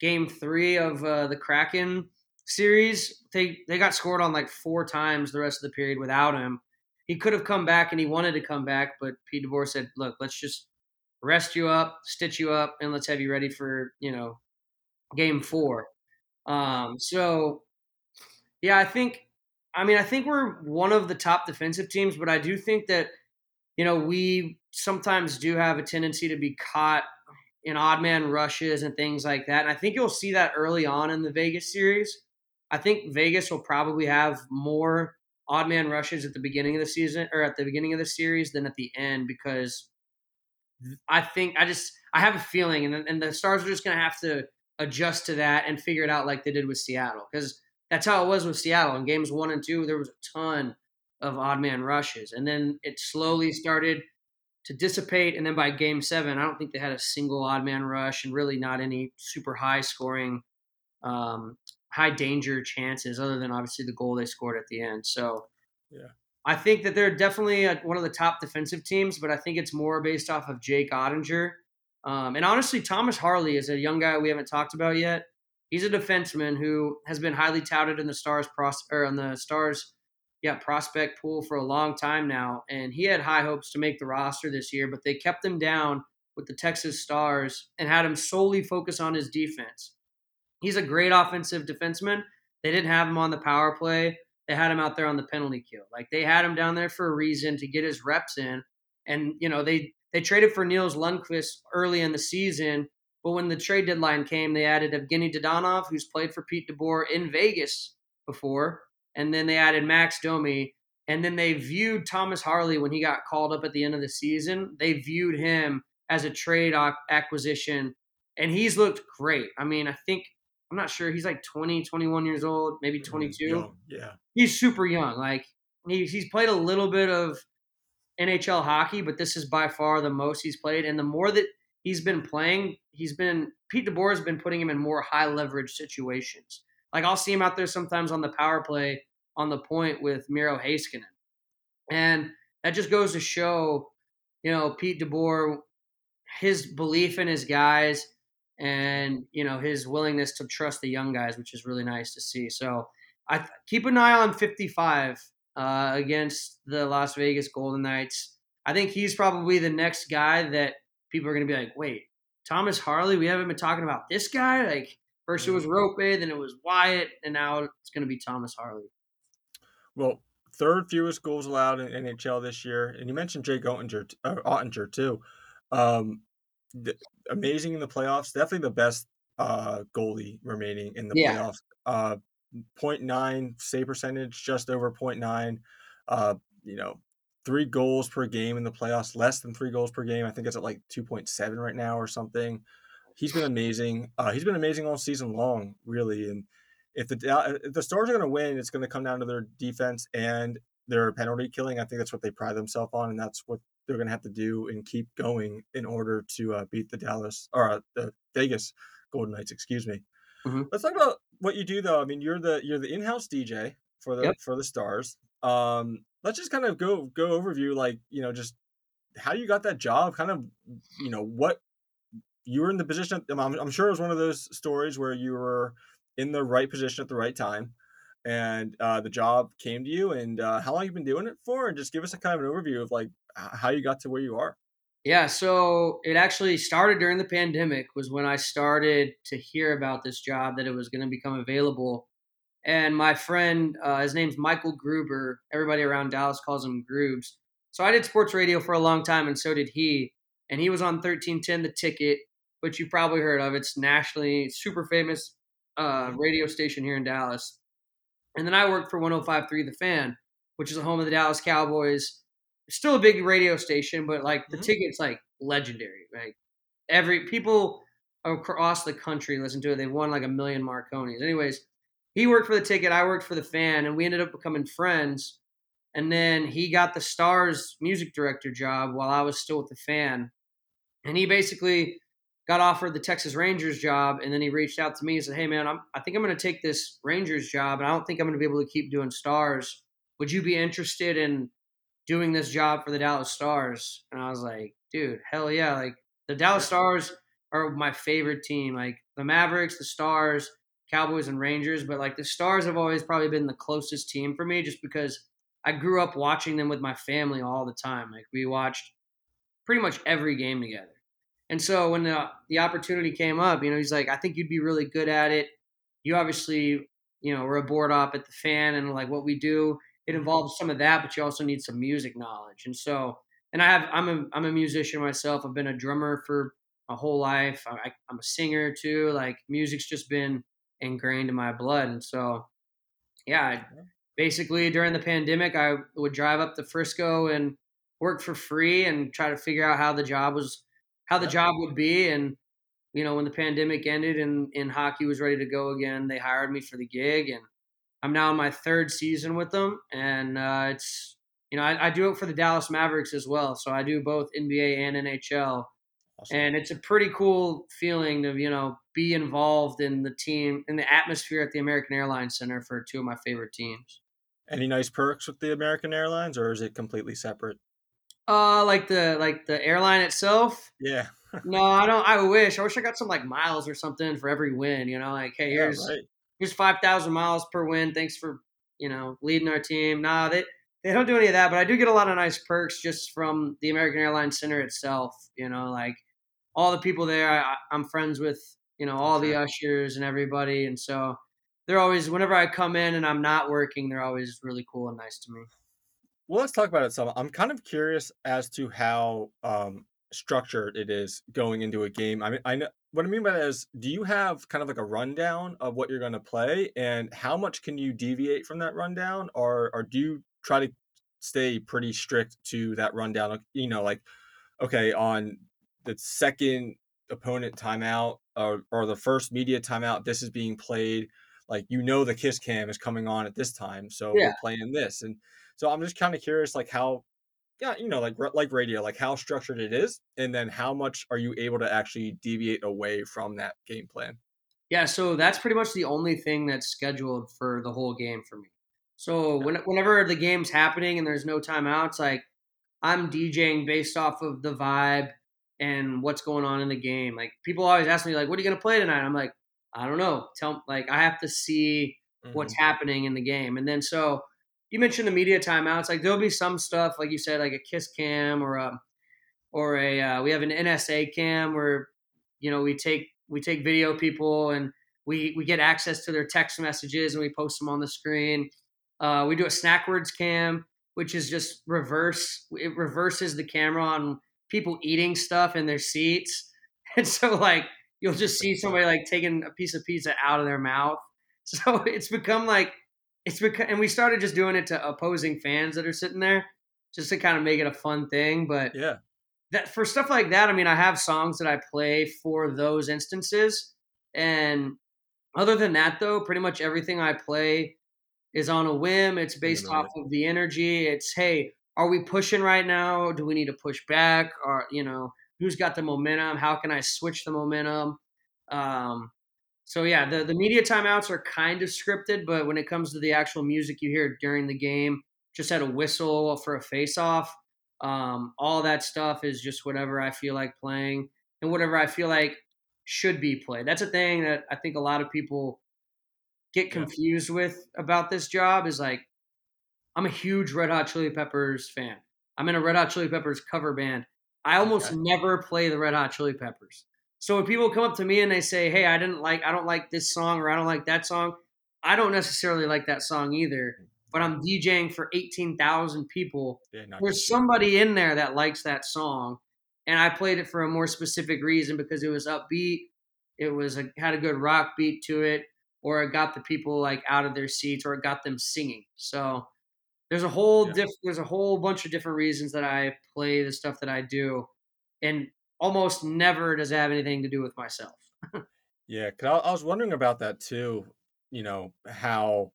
game 3 of uh, the Kraken series, they they got scored on like four times the rest of the period without him. He could have come back and he wanted to come back, but Pete DeBoer said, "Look, let's just rest you up, stitch you up, and let's have you ready for you know game four. Um, so yeah, I think I mean, I think we're one of the top defensive teams, but I do think that, you know, we sometimes do have a tendency to be caught in odd man rushes and things like that. And I think you'll see that early on in the Vegas series. I think Vegas will probably have more odd man rushes at the beginning of the season or at the beginning of the series than at the end because I think I just I have a feeling and and the Stars are just going to have to adjust to that and figure it out like they did with Seattle because that's how it was with Seattle. In games one and two, there was a ton of odd man rushes. And then it slowly started to dissipate. And then by game seven, I don't think they had a single odd man rush and really not any super high scoring, um, high danger chances other than obviously the goal they scored at the end. So, yeah. I think that they're definitely a, one of the top defensive teams, but I think it's more based off of Jake Oettinger. Um, and honestly, Thomas Harley is a young guy we haven't talked about yet. He's a defenseman who has been highly touted in the Stars pros or on the Stars, yeah, prospect pool for a long time now, and he had high hopes to make the roster this year, but they kept him down with the Texas Stars and had him solely focus on his defense. He's a great offensive defenseman. They didn't have him on the power play. They had him out there on the penalty kill. Like they had him down there for a reason to get his reps in. And you know they they traded for Nils Lundkvist early in the season, but when the trade deadline came, they added Evgeny Dadonov, who's played for Pete DeBoer in Vegas before, and then they added Max Domi, and then they viewed Thomas Harley when he got called up at the end of the season. They viewed him as a trade acquisition, and he's looked great. I mean, I think I'm not sure he's like 20, 21 years old, maybe 22. Yeah, he's super young. Like he, he's played a little bit of NHL hockey, but this is by far the most he's played, and the more that he's been playing, he's been Pete DeBoer has been putting him in more high leverage situations. Like I'll see him out there sometimes on the power play on the point with Miro Heiskanen. And that just goes to show, you know, Pete DeBoer his belief in his guys and you know his willingness to trust the young guys, which is really nice to see. So I keep an eye on 55 uh, against the Las Vegas Golden Knights. I think he's probably the next guy that people are going to be like, wait, Thomas Harley? We haven't been talking about this guy. Like first it was mm-hmm. Then it was Wyatt, and now it's going to be Thomas Harley. Well, third fewest goals allowed in NHL this year, and you mentioned Jake Ottinger, uh, Oettinger too. Um, the, amazing in the playoffs. Definitely the best uh, goalie remaining in the yeah. playoffs. Uh, 0.9 save percentage, just over 0.9. Uh, you know, three goals per game in the playoffs, less than three goals per game. I think it's at like 2.7 right now or something. He's been amazing. Uh, he's been amazing all season long, really. And if the if the Stars are going to win, it's going to come down to their defense and their penalty killing. I think that's what they pride themselves on, and that's what they're going to have to do and keep going in order to uh, beat the Dallas or uh, the Vegas Golden Knights. Excuse me. Mm-hmm. Let's talk about what you do though. I mean, you're the you're the in-house DJ for the yep. for the Stars. Um, let's just kind of go go overview like you know just how you got that job. Kind of you know what you were in the position. I'm, I'm sure it was one of those stories where you were in the right position at the right time and uh, the job came to you and uh, how long you've been doing it for and just give us a kind of an overview of like how you got to where you are yeah so it actually started during the pandemic was when i started to hear about this job that it was going to become available and my friend uh, his name's michael gruber everybody around dallas calls him grubes so i did sports radio for a long time and so did he and he was on 1310 the ticket which you've probably heard of it's nationally super famous uh, mm-hmm. radio station here in dallas and then I worked for 105.3 The Fan, which is the home of the Dallas Cowboys. Still a big radio station, but like the mm-hmm. ticket's like legendary. Like every people across the country listen to it. They've won like a million Marconis. Anyways, he worked for the ticket. I worked for the fan, and we ended up becoming friends. And then he got the Stars music director job while I was still with the fan. And he basically got offered the Texas Rangers job, and then he reached out to me and said, "Hey, man, I'm, I think I'm going to take this Rangers job, and I don't think I'm going to be able to keep doing Stars. Would you be interested in doing this job for the Dallas Stars?" And I was like, "Dude, hell yeah! Like the Dallas Stars are my favorite team. Like the Mavericks, the Stars, Cowboys, and Rangers, but like the Stars have always probably been the closest team for me, just because." I grew up watching them with my family all the time. Like we watched pretty much every game together. And so when the, the opportunity came up, you know, he's like, I think you'd be really good at it. You obviously, you know, we're a board op at the fan and like what we do, it mm-hmm. involves some of that, but you also need some music knowledge. And so, and I have, I'm a, I'm a musician myself. I've been a drummer for my whole life. I, I'm a singer too. Like music's just been ingrained in my blood. And so, yeah, basically during the pandemic, I would drive up to Frisco and work for free and try to figure out how the job was how the job would be. And, you know, when the pandemic ended and, and hockey was ready to go again, they hired me for the gig. And I'm now in my third season with them. And uh, it's, you know, I, I, do it for the Dallas Mavericks as well. So I do both NBA and NHL. Awesome. And it's a pretty cool feeling to, you know, be involved in the team, in the atmosphere at the American Airlines Center for two of my favorite teams. Any nice perks with the American Airlines, or is it completely separate? Uh, like the like the airline itself. Yeah. No, I don't. I wish. I wish I got some like miles or something for every win. You know, like hey, Yeah, here's right. here's five thousand miles per win. Thanks for you know leading our team. Nah, they they don't do any of that, but I do get a lot of nice perks just from the American Airlines Center itself. You know, like all the people there, I, I'm friends with. You know, all the ushers and everybody, and so they're always whenever I come in and I'm not working, they're always really cool and nice to me. Well, let's talk about it some. I'm kind of curious as to how um, structured it is going into a game. I mean, I know what I mean by that is, do you have kind of like a rundown of what you're going to play, and how much can you deviate from that rundown, or or do you try to stay pretty strict to that rundown? You know, like okay, on the second opponent timeout or or the first media timeout, this is being played. Like you know, the kiss cam is coming on at this time, so Yeah. we're playing this, and so I'm just kind of curious, like how, yeah, you know, like like radio, like how structured it is, and then how much are you able to actually deviate away from that game plan? Yeah, so that's pretty much the only thing that's scheduled for the whole game for me. So when, whenever the game's happening and there's no timeouts, like I'm DJing based off of the vibe and what's going on in the game. Like people always ask me, like, "What are you gonna play tonight?" I'm like, I don't know. Tell like I have to see what's happening in the game, and then so you mentioned the media timeouts. Like there'll be some stuff, like you said, like a kiss cam or a or a uh, we have an NSA cam where you know we take we take video people and we we get access to their text messages and we post them on the screen. Uh, we do a snack words cam, which is just reverse. It reverses the camera on people eating stuff in their seats, and so like you'll just see somebody like taking a piece of pizza out of their mouth. So it's become like it's become, and we started just doing it to opposing fans that are sitting there, just to kind of make it a fun thing. But Yeah, that for stuff like that, I mean, I have songs that I play for those instances, and other than that, though, pretty much everything I play is on a whim. It's based off of the energy. It's hey, are we pushing right now? Do we need to push back? Or you know, who's got the momentum? How can I switch the momentum? Um, so yeah, the the media timeouts are kind of scripted, but when it comes to the actual music you hear during the game, just at a whistle for a face off, um, all that stuff is just whatever I feel like playing and whatever I feel like should be played. That's a thing that I think a lot of people get confused with about this job is like I'm a huge Red Hot Chili Peppers fan. I'm in a Red Hot Chili Peppers cover band. I almost Okay. never play the Red Hot Chili Peppers. So when people come up to me and they say, "Hey, I didn't like I don't like this song or I don't like that song," I don't necessarily like that song either, but I'm DJing for 18,000 people yeah, there's somebody in there that likes that song and i played it for a more specific reason because it was upbeat it was a, had a good rock beat to it or it got the people like out of their seats or it got them singing so there's a whole Yeah. diff- there's a whole bunch of different reasons that i play the stuff that i do and almost never does it have anything to do with myself Yeah, 'cause I, I was wondering about that too. You know how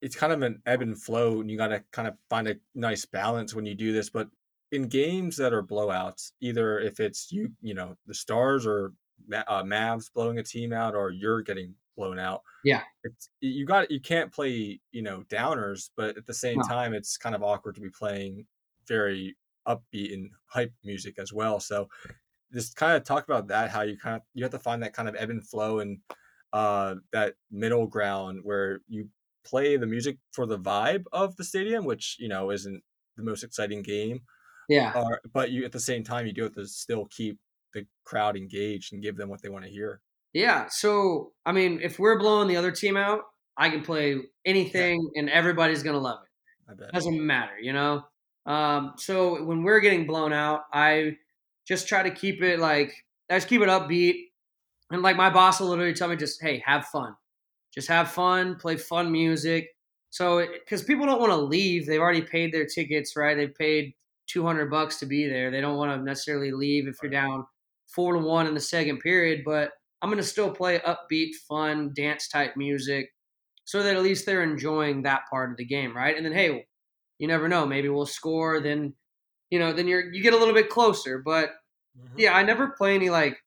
it's kind of an ebb and flow, and you got to kind of find a nice balance when you do this. But in games that are blowouts, either if it's you, you know, the Stars or uh, Mavs blowing a team out, or you're getting blown out. Yeah. it's you got you can't play you know downers, but at the same No. time, it's kind of awkward to be playing very upbeat and hype music as well. So just kind of talk about that how you kind of you have to find that kind of ebb and flow and uh that middle ground where you play the music for the vibe of the stadium which you know isn't the most exciting game yeah uh, but you at the same time you do have to still keep the crowd engaged and give them what they want to hear Yeah. So, I mean, if we're blowing the other team out, I can play anything and everybody's going to love it. i bet Doesn't matter, you know? Um, so when we're getting blown out, I just try to keep it like, I just keep it upbeat. And like my boss will literally tell me, just, hey, have fun. Just have fun, play fun music. So, because people don't want to leave, they've already paid their tickets, right? They've paid 200 bucks to be there. They don't want to necessarily leave if you're down four to one in the second period, but I'm going to still play upbeat, fun, dance type music so that at least they're enjoying that part of the game, right? And then, hey, you never know, maybe we'll score, then, you know, then you're, you get a little bit closer. But Mhm. yeah, I never play any like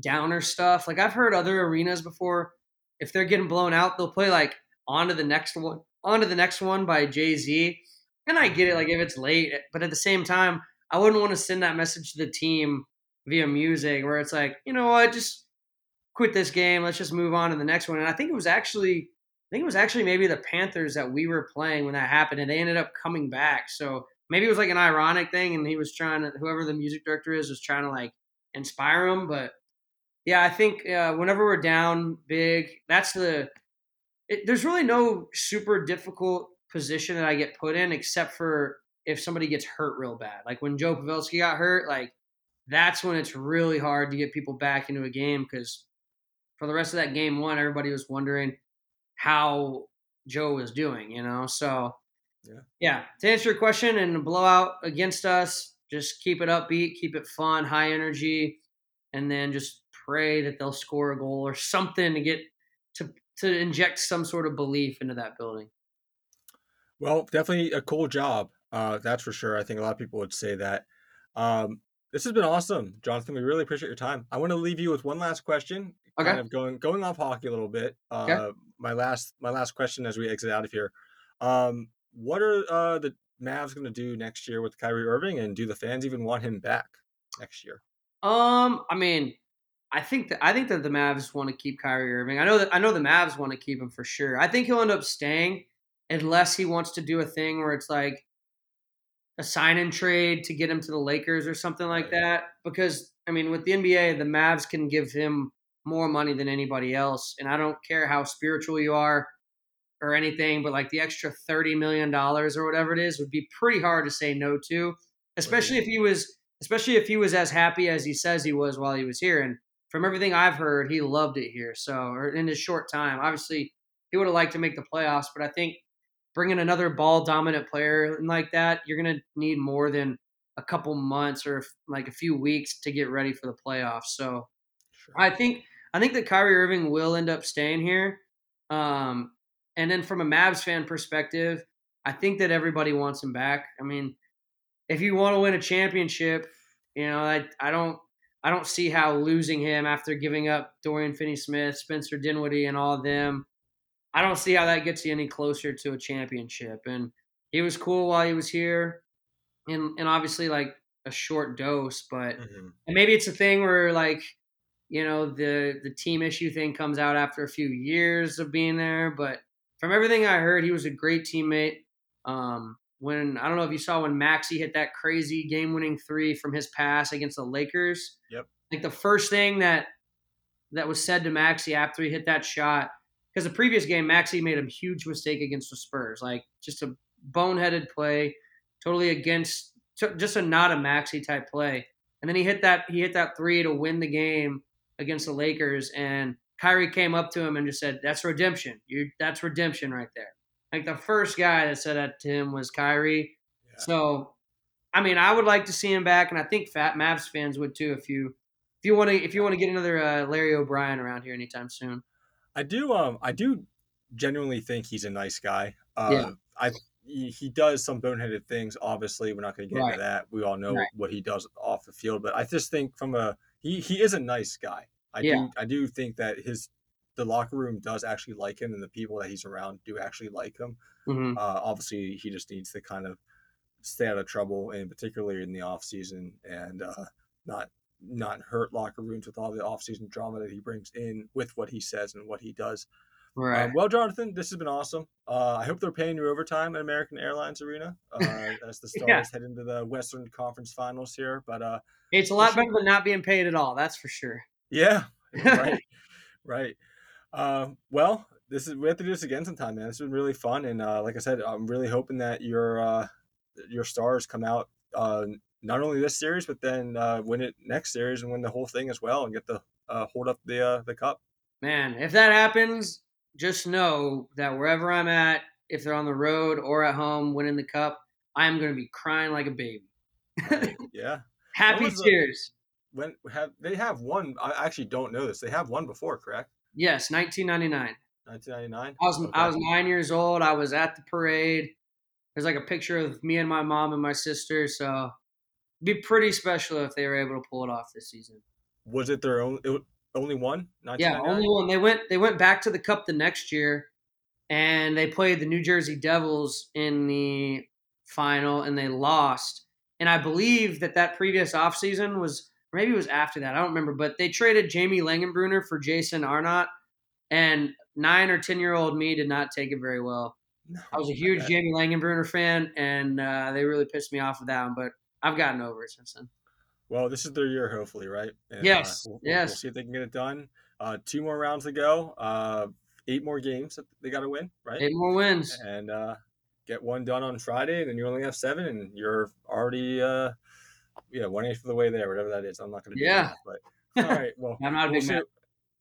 downer stuff. Like I've heard other arenas before, if they're getting blown out, they'll play like on to the next one, on to the next one by Jay Z. And I get it, like if it's late, but at the same time, I wouldn't want to send that message to the team via music where it's like, you know what, just quit this game. Let's just move on to the next one. And I think it was actually, I think it was actually maybe the Panthers that we were playing when that happened, and they ended up coming back. So maybe it was like an ironic thing, and he was trying to, whoever the music director is, was trying to like inspire him. But yeah, I think uh, whenever we're down big, that's the. It, there's really no super difficult position that I get put in except for if somebody gets hurt real bad. Like when Joe Pavelski got hurt, like that's when it's really hard to get people back into a game because for the rest of that game one, everybody was wondering how Joe was doing, you know? So, yeah. yeah, to answer your question and blowout against us, just keep it upbeat, keep it fun, high energy, and then just pray that they'll score a goal or something to get to to inject some sort of belief into that building. Well, definitely a cool job. Uh, that's for sure. I think a lot of people would say that. Um, this has been awesome, Jonathon. We really appreciate your time. I want to leave you with one last question. Okay. Kind of going going off hockey a little bit. Uh, okay. My last my last question as we exit out of here. Um, what are uh, the Mavs going to do next year with Kyrie Irving, and do the fans even want him back next year? Um, I mean, I think that I think that the Mavs want to keep Kyrie Irving. I know that I know the Mavs want to keep him for sure. I think he'll end up staying unless he wants to do a thing where it's like a sign and trade to get him to the Lakers or something like that. Because I mean, with the NBA, the Mavs can give him more money than anybody else, and I don't care how spiritual you are or anything, but like the extra thirty million dollars or whatever it is would be pretty hard to say no to, especially if he was, especially if he was as happy as he says he was while he was here. And from everything I've heard, he loved it here. So, or in his short time, obviously he would have liked to make the playoffs, but I think bringing another ball dominant player like that, you're going to need more than a couple months or like a few weeks to get ready for the playoffs. So sure. I think I think that Kyrie Irving will end up staying here. Um, and then from a Mavs fan perspective, I think that everybody wants him back. I mean, if you want to win a championship, you know, I I don't I don't see how losing him after giving up Dorian Finney-Smith, Spencer Dinwiddie, and all of them I don't see how that gets you any closer to a championship. And he was cool while he was here, and and obviously like a short dose, but mm-hmm. and maybe it's a thing where like you know the the team issue thing comes out after a few years of being there. But from everything I heard, he was a great teammate. Um, when I don't know if you saw when Maxi hit that crazy game-winning three from his pass against the Lakers. Yep. Like the first thing that that was said to Maxi after he hit that shot because the previous game, Maxi made a huge mistake against the Spurs, like just a boneheaded play, totally against, just a not a Maxi type play. And then he hit that he hit that three to win the game against the Lakers, and Kyrie came up to him and just said, "That's redemption. You that's redemption right there." Like the first guy that said that to him was Kyrie. Yeah. So, I mean, I would like to see him back, and I think Fat Mavs fans would too if you if you want to if you want to get another uh, Larry O'Brien around here anytime soon. I do. Um, I do genuinely think he's a nice guy. Uh, yeah. I he, he does some boneheaded things. Obviously, we're not going to get right. into that. We all know right. what he does off the field, but I just think from a he he is a nice guy. I yeah. do I do think that his the locker room does actually like him, and the people that he's around do actually like him. Mm-hmm. Uh, obviously, he just needs to kind of stay out of trouble, and particularly in the off season, and uh, not not hurt locker rooms with all the off season drama that he brings in with what he says and what he does. Right. Um, well, Jonathon, this has been awesome. Uh, I hope they're paying you overtime at American Airlines Arena uh, as the Stars yeah. head into the Western Conference Finals here. But uh, it's a lot better than not being paid at all. That's for sure. Yeah. Right. right. Uh, well, this is we have to do this again sometime, man. This has been really fun, and uh, like I said, I'm really hoping that your uh, your stars come out uh, not only this series, but then uh, win it next series and win the whole thing as well, and get the uh, hold up the uh, the cup. Man, if that happens, just know that wherever I'm at, if they're on the road or at home winning the cup, I am going to be crying like a baby. Right. Yeah. Happy tears. The, when have they have one? I actually don't know this. They have one before, correct? Yes, 1999. 1999. I was okay. I was nine years old. I was at the parade. There's like a picture of me and my mom and my sister. So be pretty special if they were able to pull it off this season. Was it their own it, only one? Yeah, only one. They went they went back to the cup the next year, and they played the New Jersey Devils in the final and they lost. And I believe that that previous offseason was maybe it was after that. I don't remember, but they traded Jamie Langenbrunner for Jason Arnott, and nine or ten year old me did not take it very well. I was a huge. Jamie Langenbrunner fan, and uh, they really pissed me off with that one. But I've gotten over it since then. Well, this is their year, hopefully, right? And, Yes, Uh, we'll, we'll- yes. We'll see if they can get it done. Uh, two more rounds to go. Uh, eight more games that they got to win, right? Eight more wins. And uh, get one done on Friday, and then you only have seven, and you're already, uh, yeah, one eighth of the way there, whatever that is. I'm not going to do Yeah. that, but all right. Well, I'm not a we'll big see. man.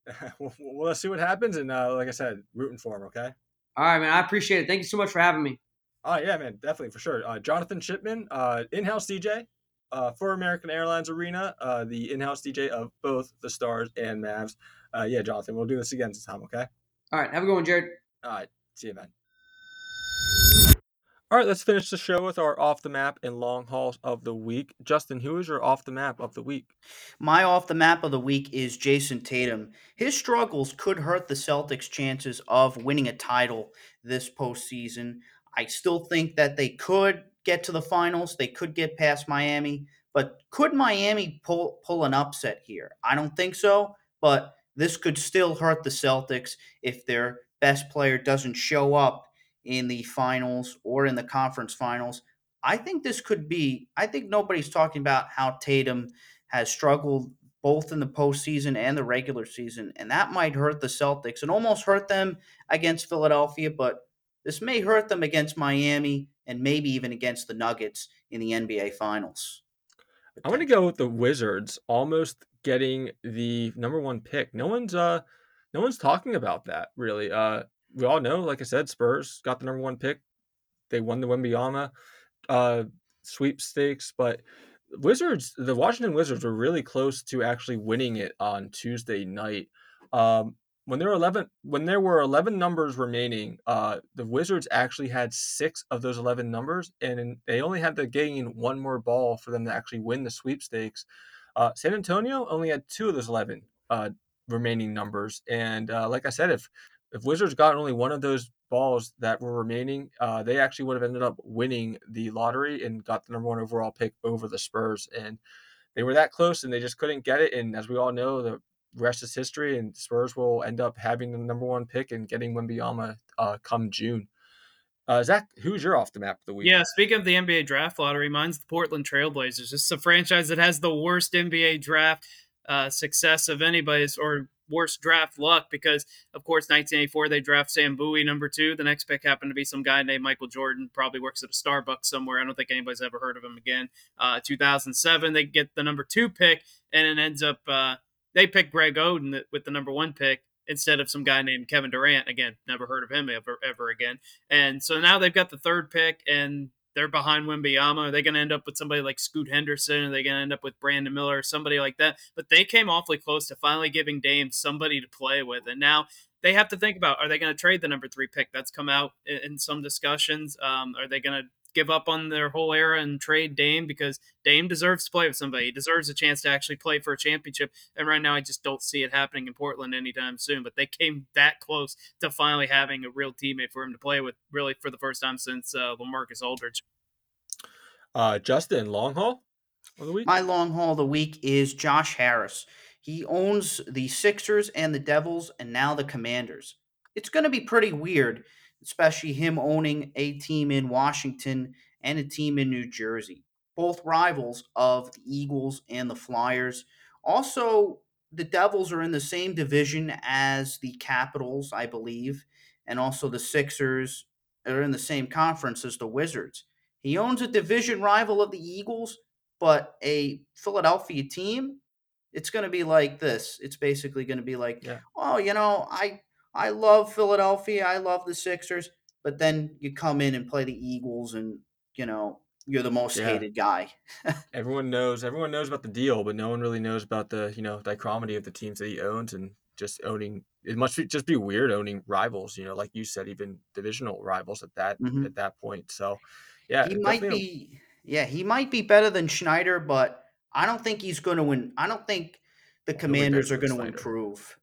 we'll, we'll let's see what happens, and uh, like I said, rooting for him. Okay. All right, man. I appreciate it. Thank you so much for having me. Oh yeah, man, definitely for sure. Uh, Jonathon Shipman, uh, in-house DJ uh, for American Airlines Arena, uh, the in-house DJ of both the Stars and Mavs. Uh, yeah, Jonathon, we'll do this again sometime. Okay. All right, have a good one, Jared. All right. See you, man. All right, let's finish the show with our off the map and long hauls of the week. Justin, who is your off the map of the week? My off the map of the week is Jayson Tatum. His struggles could hurt the Celtics' chances of winning a title this postseason. I still think that they could get to the finals. They could get past Miami, but could Miami pull pull an upset here? I don't think so, but this could still hurt the Celtics if their best player doesn't show up in the finals or in the conference finals. I think this could be. I think nobody's talking about how Tatum has struggled both in the postseason and the regular season, and that might hurt the Celtics and almost hurt them against Philadelphia. But this may hurt them against Miami and maybe even against the Nuggets in the NBA Finals. I'm going to go with the Wizards almost getting the number one pick. No one's uh, no one's talking about that really. Uh, we all know, like I said, Spurs got the number one pick. They won the Wembanyama uh, sweepstakes, but Wizards, the Washington Wizards, were really close to actually winning it on Tuesday night. Um, when there were eleven, when there were eleven numbers remaining, uh, the Wizards actually had six of those eleven numbers, and they only had to gain one more ball for them to actually win the sweepstakes. Uh, San Antonio only had two of those eleven uh, remaining numbers, and uh, like I said, if if Wizards got only one of those balls that were remaining, uh, they actually would have ended up winning the lottery and got the number one overall pick over the Spurs. And they were that close, and they just couldn't get it. And as we all know, the rest is history, and Spurs will end up having the number one pick and getting Wembanyama uh, come June. Uh, Zach, who's your off the map of the week? Yeah, speaking of the NBA draft lottery, mine's the Portland Trailblazers. It's a franchise that has the worst NBA draft uh, success of anybody's or worst draft luck because, of course, 1984 they draft Sam Bowie number two. The next pick happened to be some guy named Michael Jordan, probably works at a Starbucks somewhere. I don't think anybody's ever heard of him again. Uh, 2007 they get the number two pick, and it ends up uh, they picked Greg Oden with the number one pick instead of some guy named Kevin Durant. Again, never heard of him ever ever again. And so now they've got the third pick and they're behind Wembanyama. Are they going to end up with somebody like Scoot Henderson? Are they going to end up with Brandon Miller or somebody like that? But they came awfully close to finally giving Dame somebody to play with. And now they have to think about are they going to trade the number three pick? That's come out in, some discussions. Um, are they going to give up on their whole era and trade Dame because Dame deserves to play with somebody. He deserves a chance to actually play for a championship. And right now, I just don't see it happening in Portland anytime soon. But they came that close to finally having a real teammate for him to play with, really for the first time since uh, LaMarcus Aldridge. Uh, Justin, long haul of the week. My long haul of the week is Josh Harris. He owns the Sixers and the Devils and now the Commanders. It's going to be pretty weird, especially him owning a team in Washington and a team in New Jersey, both rivals of the Eagles and the Flyers. Also, the Devils are in the same division as the Capitals, I believe, and also the Sixers are in the same conference as the Wizards. He owns a division rival of the Eagles, but a Philadelphia team. It's going to be like this. It's basically going to be like, Yeah. oh, you know, I I love Philadelphia. I love the Sixers, but then you come in and play the Eagles, and you know you're the most Yeah. hated guy. everyone knows everyone knows about the deal, but no one really knows about the you know dichotomy of the teams that he owns and just owning. It must be, just be weird owning rivals. You know, like you said, even divisional rivals at that Mhm. at that point. So, yeah, he might be, yeah, he might be better than Snyder, but I don't think he's going to win. I don't think the Commanders are going to improve.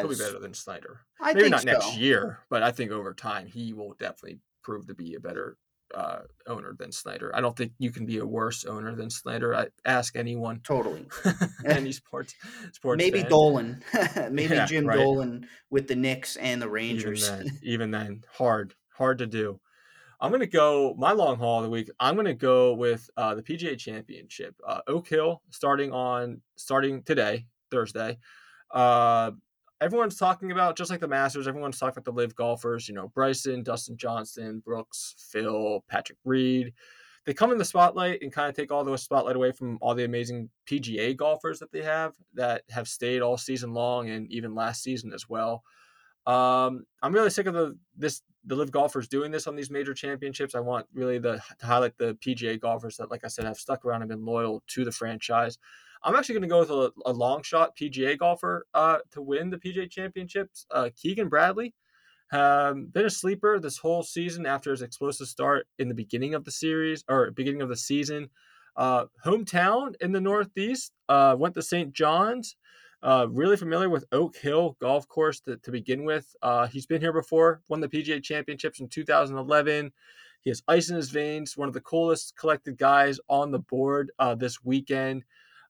He'll be better than Snyder. I Maybe think not so. next year, but I think over time he will definitely prove to be a better uh, owner than Snyder. I don't think you can be a worse owner than Snyder. I ask anyone. Totally. Any sports sports. Maybe fan. Dolan. Maybe Yeah, Jim right. Dolan with the Knicks and the Even Rangers. then, even then, hard, hard to do. I'm gonna go my long haul of the week. I'm gonna go with uh, the PGA Championship. Uh, Oak Hill starting on starting today, Thursday. Uh, everyone's talking about just like the Masters. Everyone's talking about the live golfers. You know, Bryson, Dustin Johnson, Brooks, Phil, Patrick Reed. They come in the spotlight and kind of take all the spotlight away from all the amazing PGA golfers that they have that have stayed all season long and even last season as well. Um, I'm really sick of the this the live golfers doing this on these major championships. I want really the to highlight the PGA golfers that, like I said, have stuck around and been loyal to the franchise. I'm actually going to go with a, a long shot PGA golfer uh, to win the PGA championships. Uh, Keegan Bradley, um, been a sleeper this whole season after his explosive start in the beginning of the series or beginning of the season. Uh, hometown in the Northeast, uh, went to St. John's. Uh, really familiar with Oak Hill Golf Course to, to begin with. Uh, he's been here before, won the PGA Championships in 2011. He has ice in his veins, one of the coolest collected guys on the board this weekend.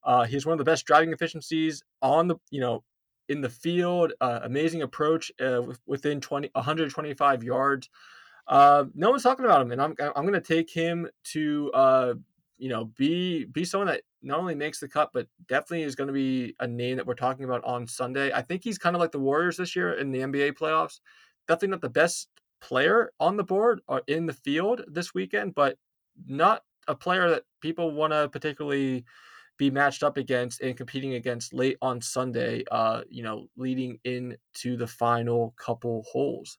Uh, he has one of the best driving efficiencies on the, you know, in the field. Uh, amazing approach uh, with- within 20, 125 yards. Uh, no one's talking about him, and I'm I'm going to take him to uh, you know be be someone that not only makes the cut, but definitely is going to be a name that we're talking about on Sunday. I think he's kind of like the Warriors this year in the NBA playoffs. Definitely not the best player on the board or in the field this weekend, but not a player that people want to particularly be matched up against and competing against late on Sunday, uh, you know, leading into the final couple holes.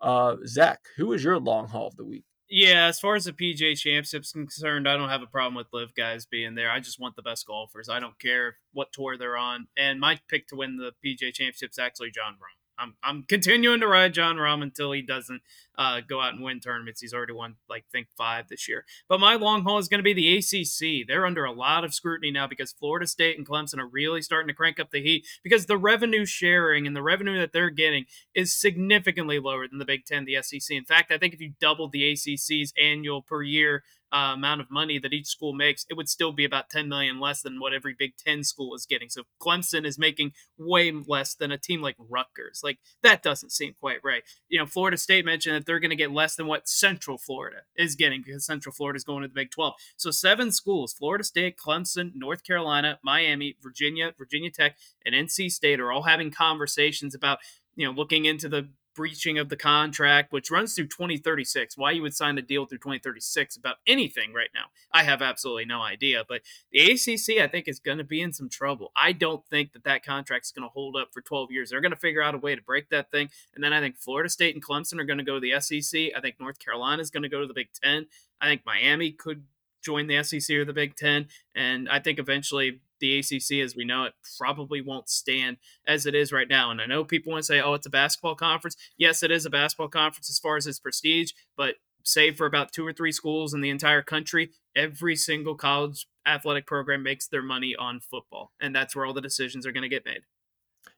Uh, Zach, who is your long haul of the week? Yeah, as far as the PJ Championship's concerned, I don't have a problem with live guys being there. I just want the best golfers. I don't care what tour they're on. And my pick to win the PJ Championship is actually Jon Rahm. I'm, I'm continuing to ride Jon Rahm until he doesn't uh, go out and win tournaments. He's already won, like, think five this year. But my long haul is going to be the ACC. They're under a lot of scrutiny now because Florida State and Clemson are really starting to crank up the heat because the revenue sharing and the revenue that they're getting is significantly lower than the Big Ten, the SEC. In fact, I think if you doubled the ACC's annual per year uh, amount of money that each school makes, it would still be about 10 million less than what every Big Ten school is getting. So Clemson is making way less than a team like Rutgers. Like that doesn't seem quite right. You know, Florida State mentioned that they're going to get less than what Central Florida is getting because Central Florida is going to the Big 12. So seven schools: Florida State, Clemson, North Carolina, Miami, Virginia, Virginia Tech, and NC State are all having conversations about you know looking into the breaching of the contract, which runs through 2036. Why you would sign a deal through 2036 about anything right now, I have absolutely no idea. But the ACC, I think, is going to be in some trouble. I don't think that that contract's going to hold up for 12 years. They're going to figure out a way to break that thing. And then I think Florida State and Clemson are going to go to the SEC. I think North Carolina is going to go to the Big Ten. I think Miami could join the SEC or the Big Ten. And I think eventually the ACC, as we know it, probably won't stand as it is right now. And I know people want to say, oh, it's a basketball conference. Yes, it is a basketball conference as far as its prestige, but save for about two or three schools in the entire country, every single college athletic program makes their money on football. And that's where all the decisions are going to get made.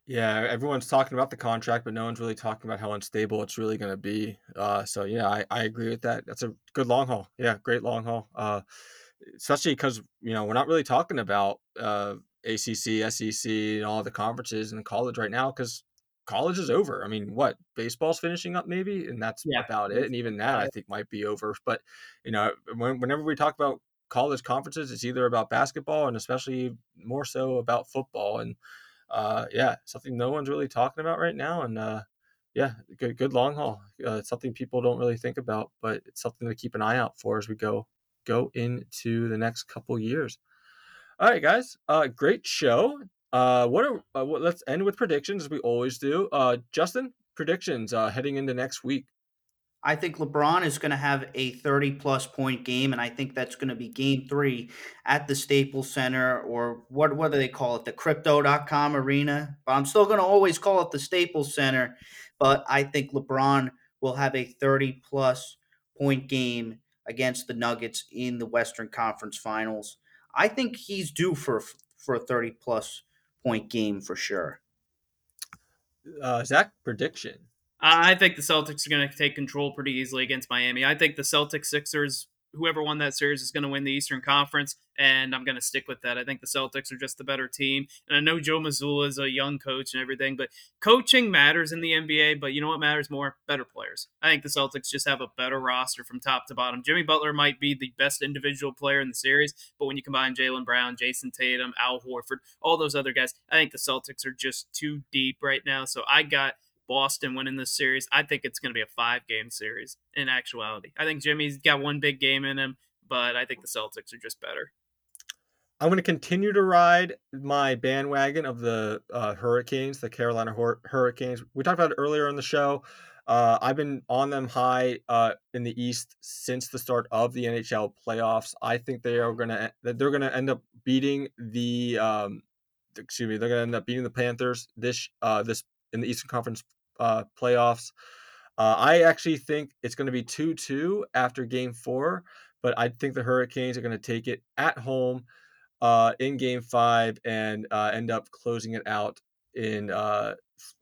Yeah, everyone's talking about the contract, but no one's really talking about how unstable it's really going to be. Uh, so yeah, I, I agree with that. That's a good long haul. Yeah, great long haul. Uh, especially because you know we're not really talking about uh, ACC, SEC, and all the conferences in college right now because college is over. I mean, what baseball's finishing up maybe, and that's Yeah. about it. And even that I think might be over. But you know, when, whenever we talk about college conferences, it's either about basketball and especially more so about football. And uh, yeah, something no one's really talking about right now. And uh, yeah, good good long haul. Uh, it's something people don't really think about, but it's something to keep an eye out for as we go go into the next couple years. All right, guys. Uh, great show. Uh, what are uh, what, let's end with predictions as we always do. Uh, Justin, predictions uh, heading into next week. I think LeBron is going to have a 30 plus point game, and I think that's going to be game three at the Staples Center, or what, what do they call it? The crypto.com arena. But I'm still going to always call it the Staples Center. But I think LeBron will have a 30 plus point game against the Nuggets in the Western Conference Finals. I think he's due for, for a 30 plus point game for sure. Uh, Zach, prediction. I think the Celtics are going to take control pretty easily against Miami. I think the Celtics Sixers whoever won that series is going to win the Eastern Conference, and I'm going to stick with that. I think the Celtics are just the better team, and I know Joe Mazzulla is a young coach and everything, but coaching matters in the NBA. But you know what matters more? Better players. I think the Celtics just have a better roster from top to bottom. Jimmy Butler might be the best individual player in the series, but when you combine Jaylen Brown, Jayson Tatum, Al Horford, all those other guys, I think the Celtics are just too deep right now. So I got Boston winning this series. I think it's going to be a five game series in actuality. I think Jimmy's got one big game in him, but I think the Celtics are just better. I'm going to continue to ride my bandwagon of the uh, Hurricanes, the Carolina Hur- Hurricanes. We talked about it earlier in the show. Uh, I've been on them high uh, in the East since the start of the NHL playoffs. I think they are going to they're going to end up beating the um, excuse me they're going to end up beating the Panthers this uh, this in the Eastern Conference uh, playoffs. Uh, I actually think it's going to be 2 2 after game four, but I think the Hurricanes are going to take it at home uh, in game five and uh, end up closing it out in uh,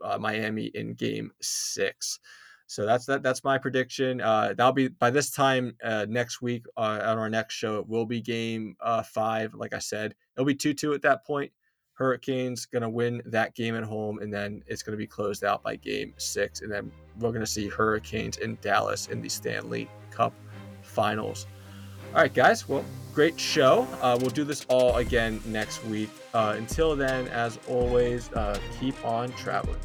uh, Miami in game six. So that's that. That's my prediction. Uh, that'll be by this time uh, next week uh, on our next show. It will be game uh, five. Like I said, it'll be two two at that point. Hurricanes going to win that game at home, and then it's going to be closed out by game six. And then we're going to see Hurricanes in Dallas in the Stanley Cup finals. All right, guys. Well, great show. Uh, we'll do this all again next week. Uh, until then, as always, uh, keep on traveling.